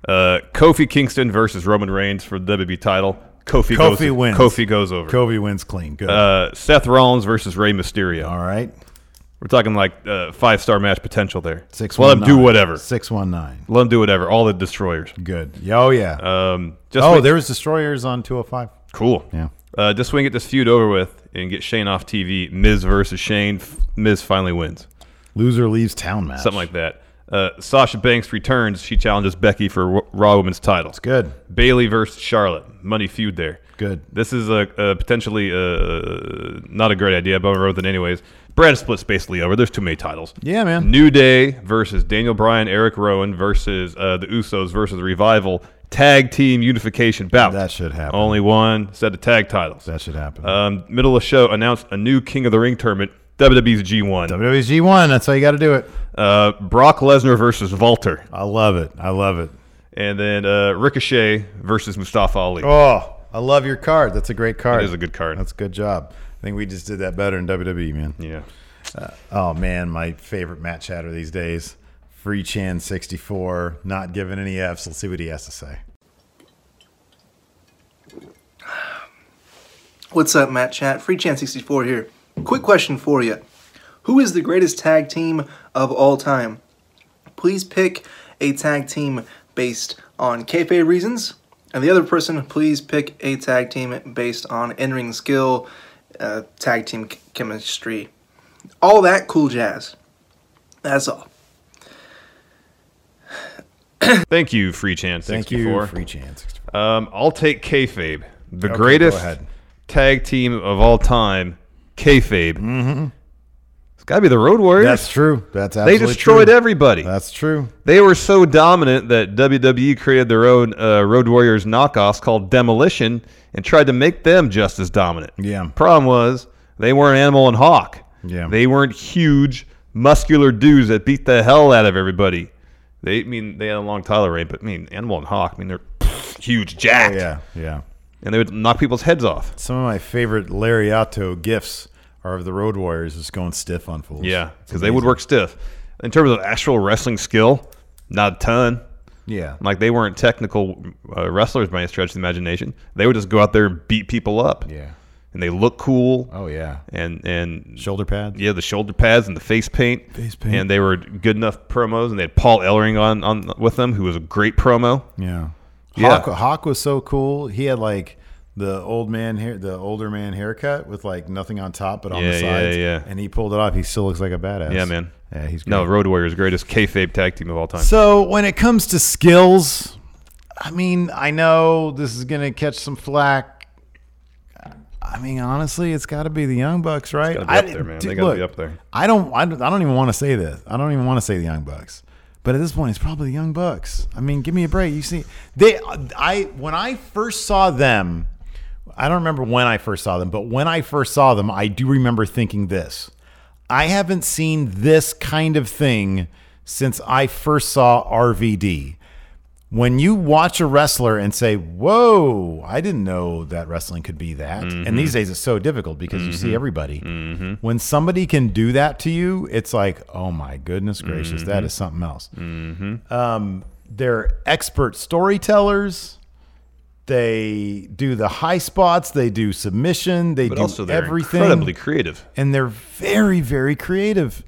Uh, Kofi Kingston versus Roman Reigns for the WWE title. Kofi, Kofi goes, wins. Kofi goes over. Kofi wins clean. Good. Uh, Seth Rollins versus Rey Mysterio. All right. We're talking like uh, five star match potential there. Six Let them do whatever. Six one nine. Let them do whatever. All the destroyers. Good. Yeah, Oh yeah. Um, just oh, wait- there was destroyers on 205. Cool. Yeah. Uh, just so we can get this feud over with and get Shane off TV. Miz versus Shane. F- Miz finally wins. Loser leaves town match. Something like that. Uh, Sasha Banks returns. She challenges Becky for Ra- Raw Women's title. good. Bayley versus Charlotte. Money feud there. Good. This is a, a potentially uh, not a great idea, but I wrote it anyways. Brand split's basically over. There's too many titles. Yeah, man. New Day versus Daniel Bryan, Eric Rowan versus uh, the Usos versus Revival. tag team unification bout. That should happen. Only one set of tag titles. That should happen. Um, middle of the show announced a new King of the Ring tournament. WWE's G1. WWE's G1. That's how you got to do it. Uh, Brock Lesnar versus Walter. I love it. I love it. And then uh, Ricochet versus Mustafa Ali. Oh, I love your card. That's a great card. It is a good card. That's a good job. I think we just did that better in WWE, man. Yeah. Uh, oh man, my favorite Mat Chatter these days. Free Chan 64, not giving any Fs. Let's see what he has to say. What's up, Mat Chat? Free Chan 64 here. Quick question for you. Who is the greatest tag team of all time? Please pick a tag team based on kayfabe reasons, and the other person, please pick a tag team based on in-ring skill, uh, tag team chemistry, all that cool jazz. That's all. Thank you, Free Chan. Thank you, 64. Free Chan 64. Um, I'll take kayfabe, the Okay, greatest tag team of all time. Kayfabe. Mm-hmm. Got to be the Road Warriors. That's true. That's they destroyed true. everybody. That's true. They were so dominant that WWE created their own uh, Road Warriors knockoffs called Demolition and tried to make them just as dominant. Yeah. Problem was they weren't Animal and Hawk. Yeah. They weren't huge, muscular dudes that beat the hell out of everybody. They I mean they had a long title reign, but I mean Animal and Hawk. I mean they're huge, jacked. Yeah, yeah. And they would knock people's heads off. Some of my favorite Lariato gifts are of the Road Warriors just going stiff on fools. Yeah, because they would work stiff. In terms of actual wrestling skill, not a ton. Yeah. like they weren't technical uh, wrestlers by any stretch of the imagination. They would just go out there and beat people up. Yeah. and they look cool. Oh yeah, and and shoulder pads. Yeah, the shoulder pads and the face paint. Face paint. And they were good enough promos, and they had Paul Ellering on on with them, who was a great promo. Yeah. Yeah. Hawk, Hawk was so cool. He had like the old man hair, the older man haircut with like nothing on top but on Yeah, the yeah, sides. yeah. And he pulled it off. He still looks like a badass. Yeah, man. Yeah, he's great. no Road Warriors, greatest kayfabe tag team of all time. So when it comes to skills, I mean, I know this is gonna catch some flack. I mean, honestly, it's got to be the Young Bucks, right? gotta be I- up there, man. They gotta be up there. I don't, I don't, I don't even want to say this. I don't even want to say the Young Bucks. But at this point, it's probably the Young Bucks. I mean, give me a break. You see, they, I, when I first saw them, I don't remember when I first saw them, but when I first saw them, I do remember thinking this. I haven't seen this kind of thing since I first saw RVD. When you watch a wrestler and say, Whoa, I didn't know that wrestling could be that. Mhm. And these days it's so difficult because you see Mhm. everybody. Mhm. When somebody can do that to you, it's like, Oh my goodness gracious, that Mhm. is something else. Mhm. Um, they're expert storytellers. They do the high spots. They do submission. They But do also they're everything. incredibly creative. and they're very, very creative.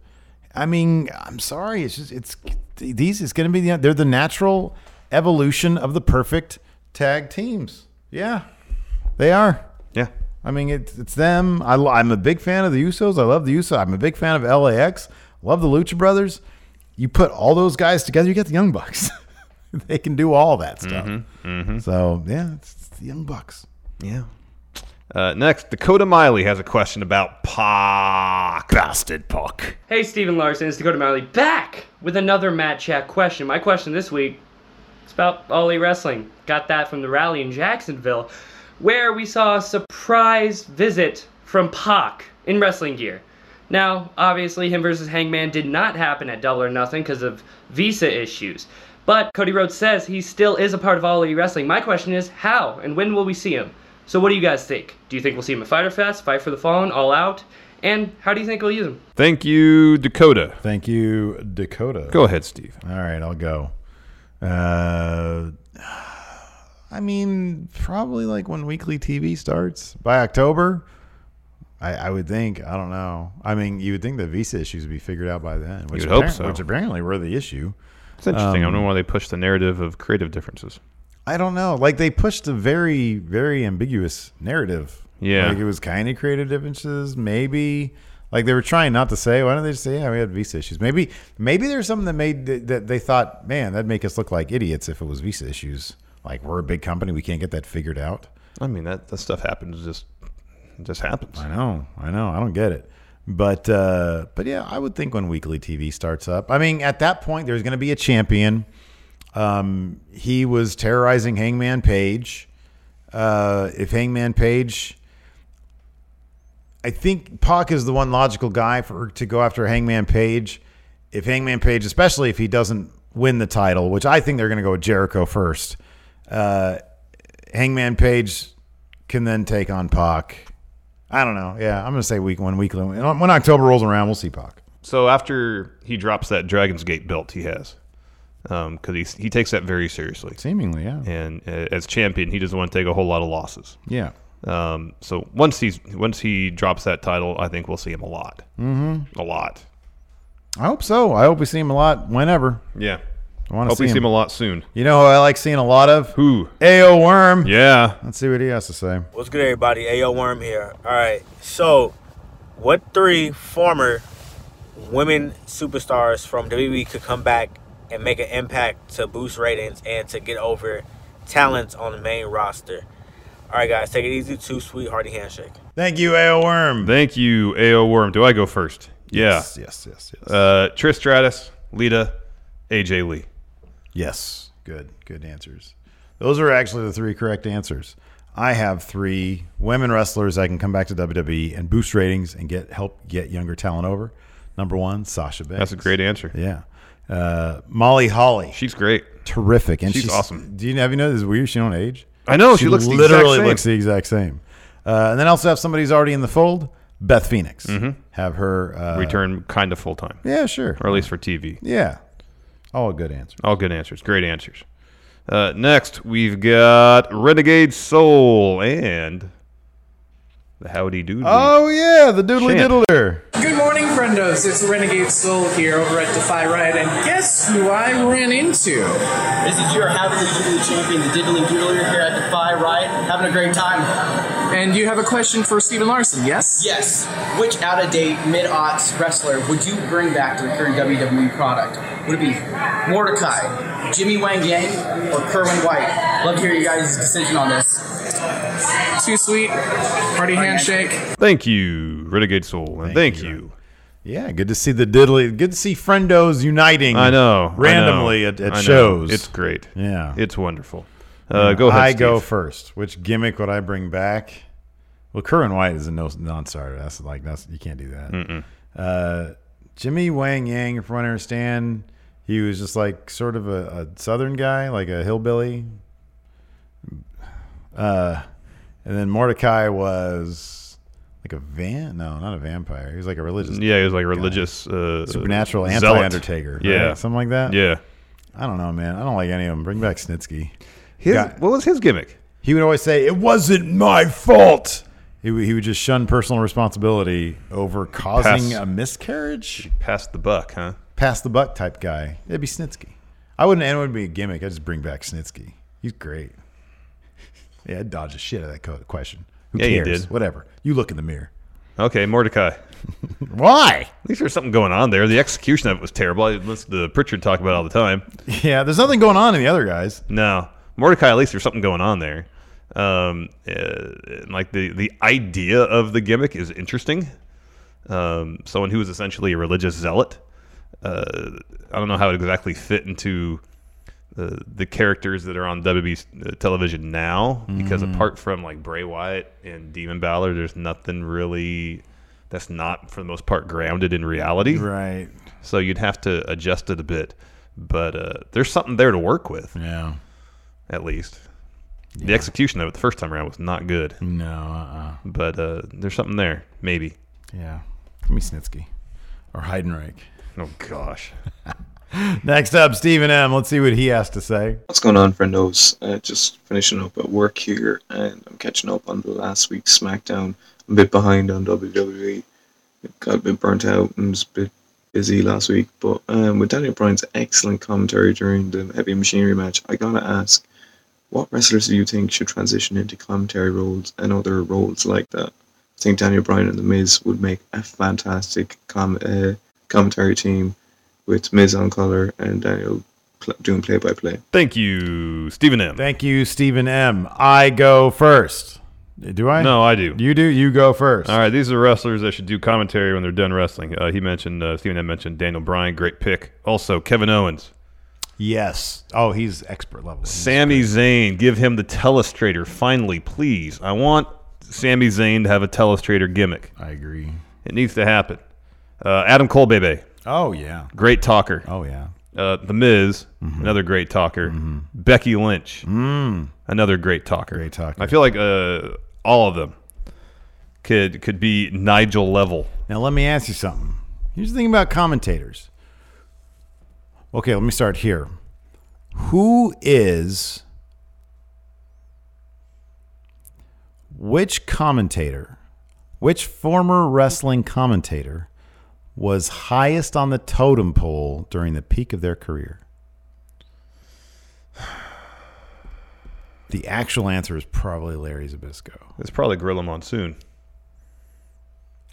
I mean, I'm sorry. It's just it's these is going to be the they're the natural evolution of the perfect tag teams. Yeah, they are. Yeah. I mean, it's it's them. I, am a big fan of the Usos. I love the Usos. I'm a big fan of LAX. Love the Lucha Brothers. You put all those guys together, you get the Young Bucks. they can do all that stuff. Mhm, mhm. So yeah, it's, it's the Young Bucks. Yeah. Uh, next, Dakota Miley has a question about Pac. Bastard Pac. Hey, Stephen Larson, it's Dakota Miley back with another Mat Chat question. My question this week is about Ollie Wrestling. Got that from the rally in Jacksonville, where we saw a surprise visit from Pac in wrestling gear. Now, obviously, him versus Hangman did not happen at Double or Nothing because of visa issues. But Cody Rhodes says he still is a part of All Elite Wrestling. My question is, how and when will we see him? So, what do you guys think? Do you think we'll see him at Fyter Fest, Fight for the Fallen, All Out? And how do you think we'll use him? Thank you, Dakota. Thank you, Dakota. Go ahead, Steve. All right, I'll go. Uh, I mean, probably like when weekly TV starts by October. I, I would think. I don't know. I mean, you would think the visa issues would be figured out by then. Which would hope so. Which apparently were the issue. It's interesting. I Um, don't know why they pushed the narrative of creative differences. I don't know. Like they pushed a very, very ambiguous narrative. Yeah. Like it was kind of creative differences, maybe. Like they were trying not to say. Why don't they just say, "Yeah, we had visa issues"? Maybe, maybe there's something that made that- that they thought, "Man, that'd make us look like idiots if it was visa issues." Like we're a big company, we can't get that figured out. I mean, that, that stuff happens. Just it just happens. I know, I know, I don't get it. But uh, but yeah, I would think when weekly TV starts up. I mean, at that point, there's going to be a champion. Um, he was terrorizing Hangman Page. Uh, if Hangman Page, I think Pac is the one logical guy for to go after Hangman Page. If Hangman Page, especially if he doesn't win the title, which I think they're going to go with Jericho first, uh, Hangman Page can then take on Pac. I don't know. Yeah, I'm going to say week one, week when when October rolls around, we'll see Pac. So after he drops that Dragon's Gate belt, he has because he he takes that very seriously. Seemingly, yeah. And uh, as champion, he doesn't want to take a whole lot of losses. Yeah. Um, so once he's once he drops that title, I think we'll see him a lot. Mm-hmm. A lot. I hope so. I hope we see him a lot whenever. Yeah. I want to Hope see we him. see him a lot soon. You know who I like seeing a lot of? Who? AO Worm. Yeah. Let's see what he has to say. What's good, everybody? AO Worm here. All right. So, what three former women superstars from WWE could come back and make an impact to boost ratings and to get over talents on the main roster? All right, guys, take it easy. Two sweet, hearty handshake. Thank you, AO Worm. Thank you, AO Worm. Do I go first? Yeah. Yes, yes, yes, yes. Uh, Trish Stratus, Lita, AJ Lee. Yes. Good. Good answers. Those are actually the three correct answers. I have three women wrestlers I can come back to WWE and boost ratings and get help get younger talent over. Number one, Sasha Banks. That's a great answer. Yeah. Uh, Molly Holly. She's great. Terrific. And She's awesome. Do you have you know this is weird? She don't age. I know, she looks the exact literally same. looks the exact same. Uh, and then also have somebody who's already in the fold, Beth Phoenix. Mhm. Have her uh, Return kind of full time. Yeah, sure. Or at least for TV. Yeah. All good answers. All good answers. Great answers. Uh, next, we've got Renegade Soul and the Howdy Doodly. Oh yeah, the doodly Champ. diddler. Good morning, friendos. It's Renegade Soul here over at Defy Riot, and guess who I ran into? This is your Howdy Doodly champion, the Diddling Doodler here at Defy Riot. Having a great time. And you have a question for Steven Larson, yes? Yes. Which out of date mid aughts wrestler would you bring back to the current WWE product? Would it be Mordecai, Jimmy Wang Yang, or Kerwin White? Love to hear you guys' decision on this. Too sweet. Party handshake. Thank you, Renegade Soul. And thank, you. Yeah, good to see the diddly. Good to see friendos uniting. I know. randomly I at, know, at I know. shows. It's great. Yeah, It's wonderful. Uh, go ahead. I go first. Which gimmick would I bring back? Well, Kerwin White is a no non-starter. That's like that's you can't do that. Uh, Jimmy Wang Yang, if I understand, he was just like sort of a, a southern guy, like a hillbilly. Uh, and then Mordecai was like a van. No, not a vampire. He was like a religious. Yeah, he was like a religious, uh, supernatural zealot. anti-undertaker. right? Yeah. something like that. Yeah. I don't know, man. I don't like any of them. Bring back Snitsky. His, Guy- what was his gimmick? he would always say, "It wasn't my fault." He, would- he would just shun personal responsibility over causing Pass. a miscarriage. Pass the buck, huh? Pass the buck type guy. It'd be Snitsky. I wouldn't. It wouldn't be a gimmick. I'd just bring back Snitsky. He's great. Yeah, I'd dodge the shit out of that co- question. Who Yeah, you cares? did. Whatever. You look in the mirror. Okay, Mordecai. Why? At least there's something going on there. The execution of it was terrible. I listened to Prichard talk about it all the time. Yeah, there's nothing going on in the other guys. No, Mordecai. At least there's something going on there. Um, uh, like the the idea of the gimmick is interesting. Um, someone who is essentially a religious zealot. Uh, I don't know how it exactly fit into the the characters that are on WB uh, television now, because Mhm. apart from like Bray Wyatt and Demon Balor, there's nothing really that's not for the most part grounded in reality. Right. So you'd have to adjust it a bit, but uh, there's something there to work with. Yeah. At least. The execution of it the first time around was not good. No, uh-uh. But uh, there's something there, maybe. Yeah. Give me Snitsky or Heidenreich. Oh gosh. Next up, Stephen M. Let's see what he has to say. What's going on, friendos? Uh, just finishing up at work here, and I'm catching up on the last week's SmackDown. I'm a bit behind on WWE. Got a bit burnt out and was a bit busy last week. But um, with Daniel Bryan's excellent commentary during the Heavy Machinery match, I gotta ask, what wrestlers do you think should transition into commentary roles and other roles like that? I think Daniel Bryan and The Miz would make a fantastic com- uh, commentary team with Miz on color and Daniel pl- doing play by play. Thank you, Stephen M. Thank you, Stephen M. I go first. Do I? No, I do. You do. You go first. All right, these are wrestlers that should do commentary when they're done wrestling. Uh, he mentioned uh, Stephen M mentioned Daniel Bryan, great pick. Also, Kevin Owens. Yes. Oh, he's expert level. Sami Zayn, give him the telestrator finally, please. I want Sami Zayn to have a telestrator gimmick. I agree. It needs to happen. Uh, Adam Cole, baby. Oh yeah. Great talker. Oh yeah. Uh, the Miz, another great talker. Becky Lynch, Mm. another great talker. Great talker. I feel like uh, all of them could could be Nigel level. Now let me ask you something. Here's the thing about commentators. Okay, let me start here. Who is which commentator, which former wrestling commentator was highest on the totem pole during the peak of their career? The actual answer is probably Larry Zbyszko. It's probably Gorilla Monsoon.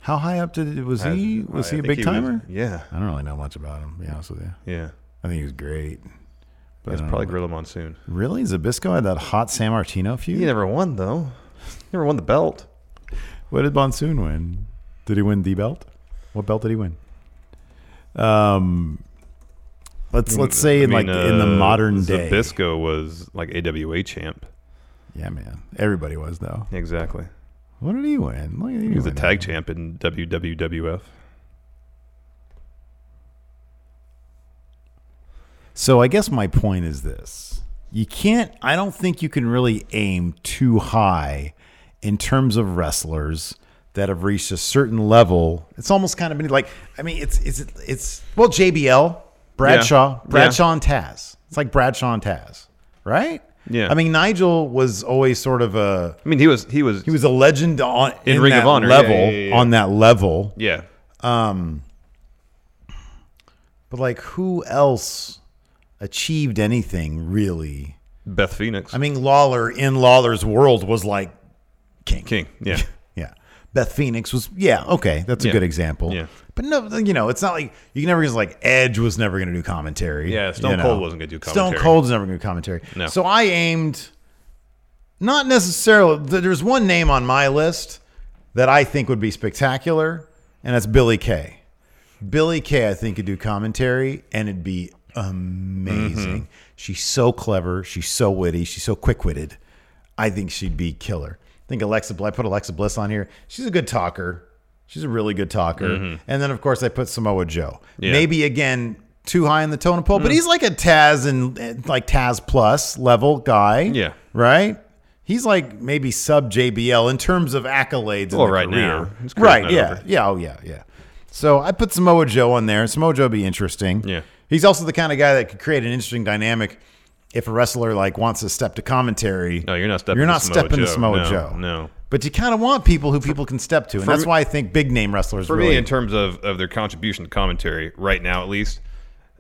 How high up did was I- he? Was I he a big he was- timer? yeah. I don't really know much about him. To be honest with you. Yeah. I think he was great. But It's probably know. Gorilla Monsoon. Really, Zbyszko had that hot Sammartino feud. He never won though. He Never won the belt. What did Monsoon win? Did he win the belt? What belt did he win? Um, let's let's say I in like mean, in the uh, modern day. Zbyszko was like AWA champ. Yeah, man. Everybody was though. Exactly. What did he win? He was a tag champ in WWWF. So I guess my point is this. You can't I don't think you can really aim too high in terms of wrestlers that have reached a certain level. It's almost kind of been like I mean it's it's it's well JBL, Bradshaw, Yeah. Bradshaw and Taz. It's like Bradshaw and Taz, right? Yeah. I mean Nigel was always sort of a I mean, he was he was he was a legend on In Ring of Honor, level yeah, yeah. on that level. Yeah. Um but like who else achieved anything really? Beth Phoenix. I mean Lawler in Lawler's world was like king. King. Yeah. yeah. Beth Phoenix was yeah, okay, that's a Yeah. good example. Yeah. But no, you know, it's not like you can never just like Edge was never going to do commentary. Yeah, Stone you know. Cold wasn't gonna do commentary. Stone. Cold's never going to do commentary. No. So I aimed not necessarily there's one name on my list that I think would be spectacular and that's Billie Kay. Billie Kay I think could do commentary and it'd be amazing. Mhm. She's so clever, she's so witty, she's so quick-witted. I think she'd be killer. I think Alexa I put Alexa Bliss on here. She's a good talker. She's a really good talker. Mhm. And then of course I put Samoa Joe. Yeah. Maybe again too high in the totem pole, but Mm. he's like a Taz and and like Taz plus level guy. Yeah. Right? He's like maybe sub JBL in terms of accolades. in Well, the right career. now. Right, yeah. over. Yeah, oh yeah, yeah. So I put Samoa Joe on there. Samoa Joe would be interesting. Yeah. He's also the kind of guy that could create an interesting dynamic if a wrestler like wants to step to commentary. No, you're not stepping You're to not Samoa stepping to Joe. Samoa No, Joe. no. But you kind of want people who people can step to, and For that's me- why I think big name wrestlers For really me, in terms of, of their contribution to commentary, right now at least,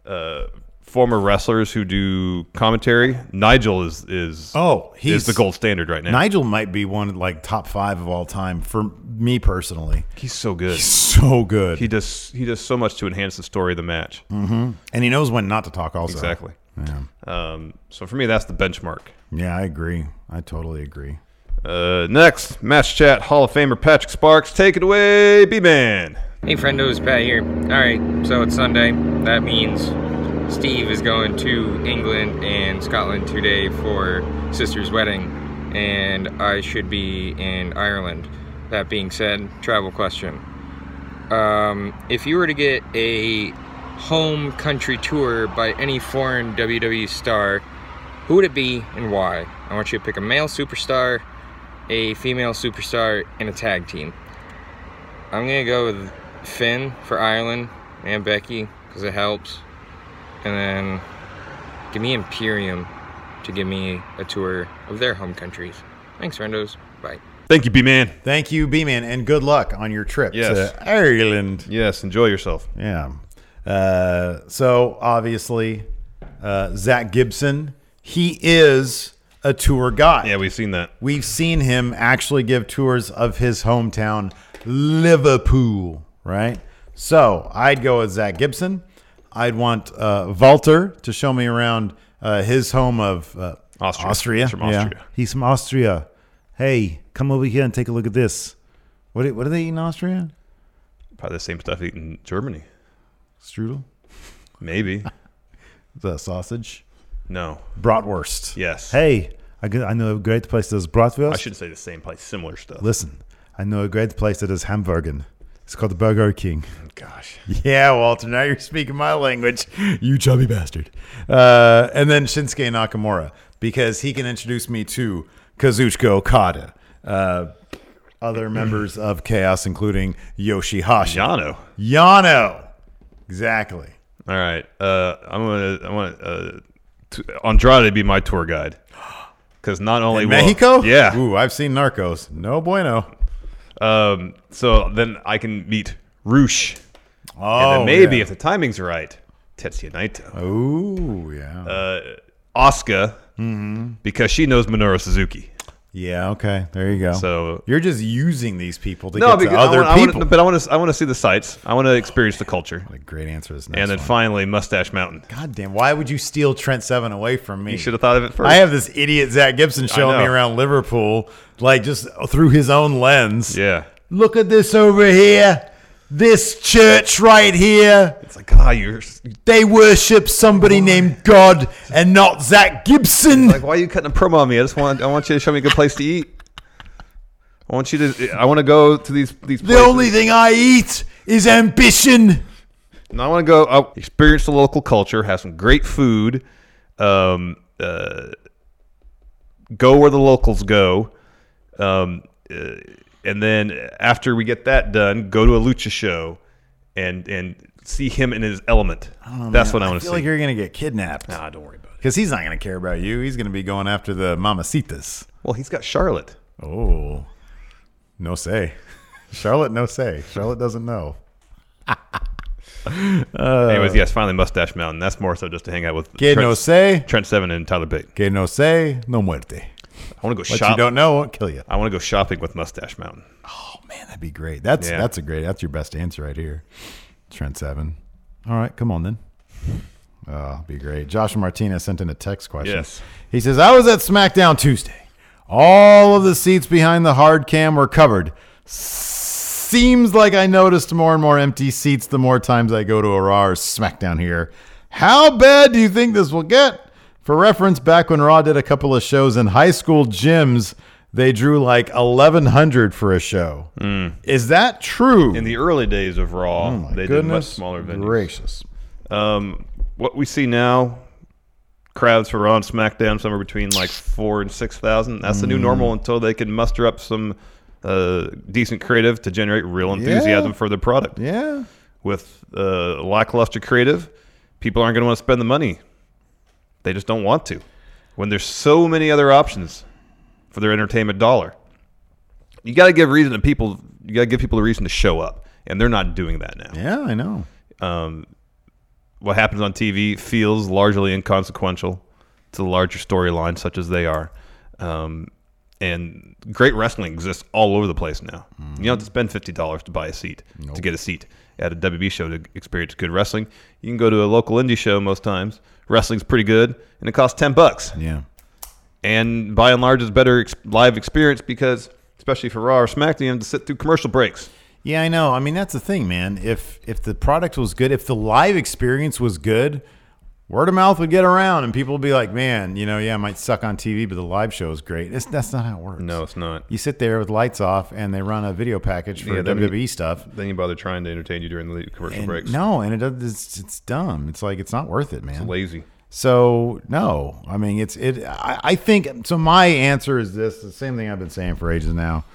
uh, former wrestlers who do commentary, Nigel is is Oh, is he's the gold standard right now. Nigel might be one like top five of all time for me personally. He's so good. He's so good. He does he does so much to enhance the story of the match. hmm And he knows when not to talk. Also, Exactly. Yeah. Um, so for me, that's the benchmark. Yeah, I agree. I totally agree. Uh, next, Mat Chat Hall of Famer Patrick Sparks. Take it away, B Man. Hey, friendos, Pat here. Alright, so it's Sunday. That means Steve is going to England and Scotland today for sister's wedding, and I should be in Ireland. That being said, travel question. Um, if you were to get a home country tour by any foreign WWE star, who would it be and why? I want you to pick a male superstar, a female superstar, and a tag team. I'm gonna go with Finn for Ireland and Becky because it helps, and then give me Imperium to give me a tour of their home countries. Thanks, friendos. Bye. Thank you, B Man. Thank you, B Man, and good luck on your trip Yes. to Ireland. Yes, enjoy yourself. Yeah. Uh, so obviously, uh, Zack Gibson, he is a tour guide. Yeah, we've seen that. We've seen him actually give tours of his hometown, Liverpool, right? So I'd go with Zack Gibson. I'd want uh, Walter to show me around uh, his home of uh, Austria. Austria. He's from Yeah. Austria. He's from Austria. Hey, come over here and take a look at this. What do, what do they eat in Austria? Probably the same stuff eaten in Germany. Strudel. Maybe. That sausage? No. Bratwurst. Yes. Hey, I, I know a great place that does bratwurst. I should say the same place, similar stuff. Listen, I know a great place that does hamburger. It's called the Burger King. Gosh. Yeah, Walter, now you're speaking my language. You chubby bastard. Uh, and then Shinsuke Nakamura, because he can introduce me to Kazuchika Okada. Uh, other members of Chaos, including Yoshihashi. Yano. Yano. Exactly. All right. Uh, I'm gonna. I want uh, t- Andrade to be my tour guide. Because not only In will- Mexico? yeah. Ooh, I've seen Narcos. No bueno. Um, so then I can meet Rush. and Oh, then maybe yeah. if the timing's right, Tetsuya Naito. Ooh, yeah. Uh, Asuka, Mhm. because she knows Minoru Suzuki. Yeah, okay. There you go. So You're just using these people to no, get to other I want, people. I want, but I want to. I want to see the sights. I want to experience the culture. What a great answer this next And then one. finally, Mustache Mountain. God damn, why would you steal Trent Seven away from me? You should have thought of it first. I have this idiot Zack Gibson showing me around Liverpool, like just through his own lens. Yeah. Look at this over here. This church right here. It's like, ah, you're. They worship somebody named God and not Zack Gibson. Like, why are you cutting a promo on me? I just want. I want you to show me a good place to eat. I want you to. I want to go to these these. the only thing I eat is ambition. And I want to go out, experience the local culture, have some great food, um, uh, go where the locals go, um, uh, and then after we get that done, go to a lucha show, and and see him in his element. Oh, That's man, what I want to see. feel like you're gonna get kidnapped. Nah, don't worry about it. Because he's not gonna care about you. He's gonna be going after the mamacitas. Well, he's got Charlotte. Oh, no say. Charlotte, no say. Charlotte doesn't know. Uh, Anyways, yes, finally Mustache Mountain. That's more so just to hang out with Que Trent, no sé. Trent Seven and Tyler Bate. Que no sé, no muerte. I want to go What shop. you don't know won't kill you. I want to go shopping with Mustache Mountain. Oh man, that'd be great. That's Yeah. that's a great. That's your best answer right here. Trent Seven. All right, come on then. Oh, be great. Joshua Martinez sent in a text question. Yes. He says, I was at SmackDown Tuesday. All of the seats behind the hard cam were covered. Seems like I noticed more and more empty seats the more times I go to a Raw or SmackDown here. How bad do you think this will get? For reference, back when Raw did a couple of shows in high school gyms, they drew like 1,100 for a show. Is that true? In the early days of Raw, Oh they did much smaller venues. gracious. Um, what we see now, crowds for Raw and SmackDown somewhere between like four and six thousand. That's the new Mm. normal until they can muster up some uh, decent creative to generate real enthusiasm Yeah. for the product. Yeah. With uh, lackluster creative, people aren't going to want to spend the money. They just don't want to. When there's so many other options for their entertainment dollar, you got to give reason to people. You got to give people a reason to show up, and they're not doing that now. Yeah, I know. Um, what happens on TV feels largely inconsequential to the larger storyline, such as they are. Um, and great wrestling exists all over the place now. You don't have to spend fifty dollars to buy a seat to get a seat at a WB show to experience good wrestling. You can go to a local indie show most times. Wrestling's pretty good, and it costs ten bucks. Yeah. And by and large, it's better ex- live experience because, especially for Raw or SmackDown, you have to sit through commercial breaks. Yeah, I know. I mean, that's the thing, man. If if the product was good, if the live experience was good, word of mouth would get around, and people would be like, "Man, you know, yeah, it might suck on TV, but the live show is great." It's, that's not how it works. No, it's not. You sit there with lights off, and they run a video package for Yeah, WWE you- stuff. Then you bother trying to entertain you during the commercial And breaks. No, and it does. It's, it's dumb. It's like it's not worth it, man. It's lazy. So no, I mean it's it. I, I think so. My answer is this: the same thing I've been saying for ages now.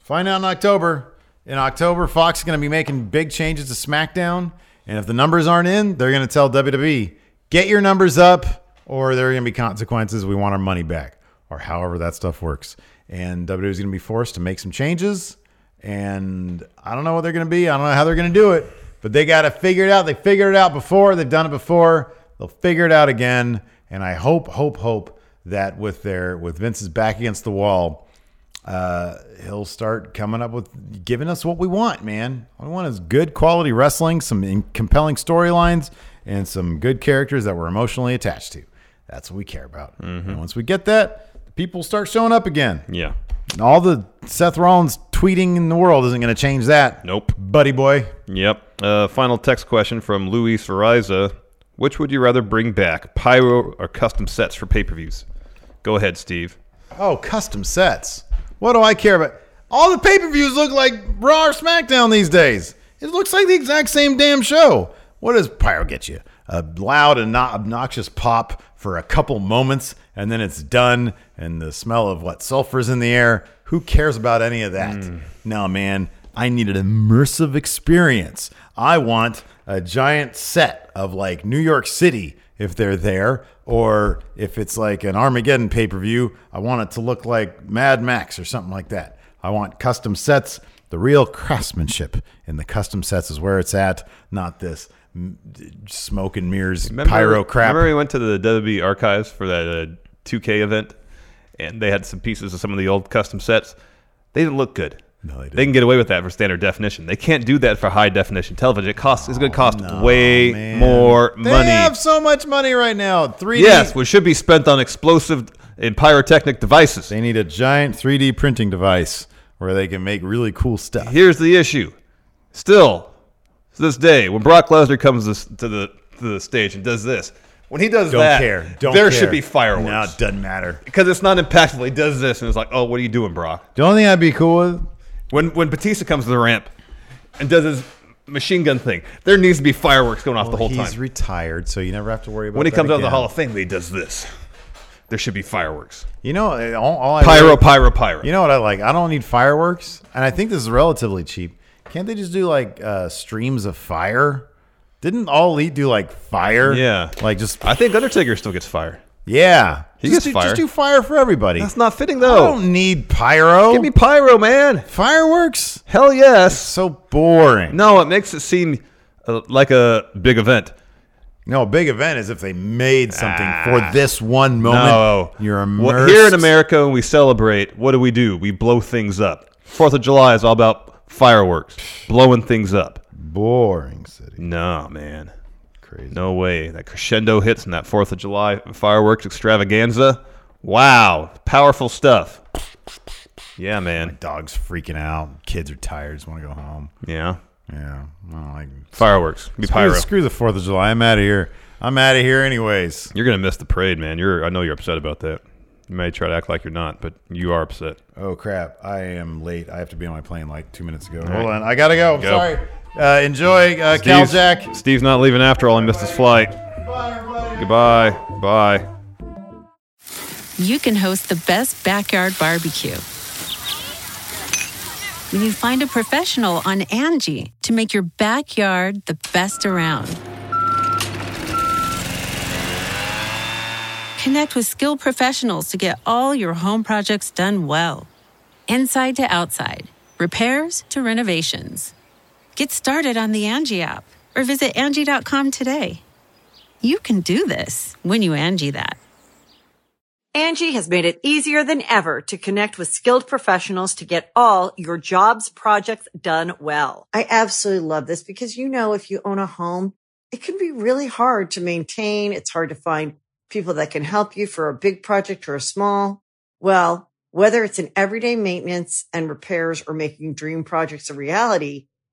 Find out in October. In October, Fox is going to be making big changes to SmackDown, and if the numbers aren't in, they're going to tell WWE, "Get your numbers up, or there are going to be consequences. We want our money back, or however that stuff works." And WWE is going to be forced to make some changes, and I don't know what they're going to be. I don't know how they're going to do it, but they got to figure it out. They figured it out before. They've done it before. They'll figure it out again. And I hope, hope, hope that with their with Vince's back against the wall, uh, he'll start coming up with giving us what we want, man. What we want is good quality wrestling, some in- compelling storylines, and some good characters that we're emotionally attached to. That's what we care about. And once we get that, the people start showing up again. Yeah. And all the Seth Rollins tweeting in the world isn't going to change that. Nope. Buddy boy. Yep. Uh, final text question from Luis Ariza. Which would you rather bring back, pyro or custom sets for pay per views? Go ahead, Steve. Oh, custom sets. What do I care about? All the pay per views look like Raw or SmackDown these days. It looks like the exact same damn show. What does pyro get you? A loud and not obnoxious pop for a couple moments, and then it's done, and the smell of what sulfur's in the air. Who cares about any of that? Hmm. No, man. I need an immersive experience. I want a giant set of like New York City if they're there, or if it's like an Armageddon pay per view, I want it to look like Mad Max or something like that. I want custom sets. The real craftsmanship in the custom sets is where it's at, not this smoke and mirrors pyro crap. Remember we went to the WWE archives for that uh, 2K event, and they had some pieces of some of the old custom sets. They didn't look good. No, they, they can get away with that for standard definition. They can't do that for high definition television. It costs. It's going to oh, cost way more They money. They have so much money right now. 3D. Yes, which should be spent on explosive and pyrotechnic devices. They need a giant 3D printing device where they can make really cool stuff. Here's the issue. Still, to this day, when Brock Lesnar comes to the to the stage and does this, when he does Don't that, care. Don't there care. should be fireworks. No, it doesn't matter. because it's not impactful. He does this, and it's like, oh, what are you doing, Brock? The only thing I'd be cool with when when Batista comes to the ramp and does his machine gun thing, there needs to be fireworks going off the whole time. he's time. retired, so you never have to worry about when he that comes out of the again. Hall of Fame, he does this. There should be fireworks. You know, all, all I Pyro, pyro, pyro. You know what I like? I don't need fireworks, and I think this is relatively cheap. Can't they just do like uh, streams of fire? Didn't All Elite do like fire? Yeah, like just. I think Undertaker still gets fire. Yeah, He just gets do, fire. Just do fire for everybody. That's not fitting though. I don't need pyro. Give me pyro, man. Fireworks? Hell yes. so boring. No, it makes it seem uh, like a big event. No, a big event is if they made something for this one moment. No, You're Well, immersed. here in America, when we celebrate, what do we do? We blow things up. Fourth of July is all about fireworks, blowing things up. Boring city. No, man. Crazy. No way. That crescendo hits in that Fourth of July fireworks extravaganza. Wow, powerful stuff. Yeah, man. Dog's freaking out. Kids are tired. Just want to go home. Yeah. Yeah. I don't like Fireworks. Be screw, pyro. Screw the Fourth of July. I'm out of here. I'm out of here anyways. You're gonna miss the parade, man. You're. I know you're upset about that. You may try to act like you're not, but you are upset. Oh crap! I am late. I have to be on my plane like two minutes ago. All Hold right. on. I gotta go. Go. Sorry. Uh, enjoy uh, Cal Steve's- Jack. Steve's not leaving after all. He missed his flight. Goodbye. Bye. you can host the best backyard barbecue. When you find a professional on Angie to make your backyard the best around. Connect with skilled professionals to get all your home projects done well. Inside to outside, repairs to renovations. Get started on the Angie app or visit Angie.com today. You can do this when you Angie that. Angie has made it easier than ever to connect with skilled professionals to get all your jobs projects done well. I absolutely love this because, you know, if you own a home, it can be really hard to maintain. It's hard to find people that can help you for a big project or a small. Well, whether it's in everyday maintenance and repairs or making dream projects a reality,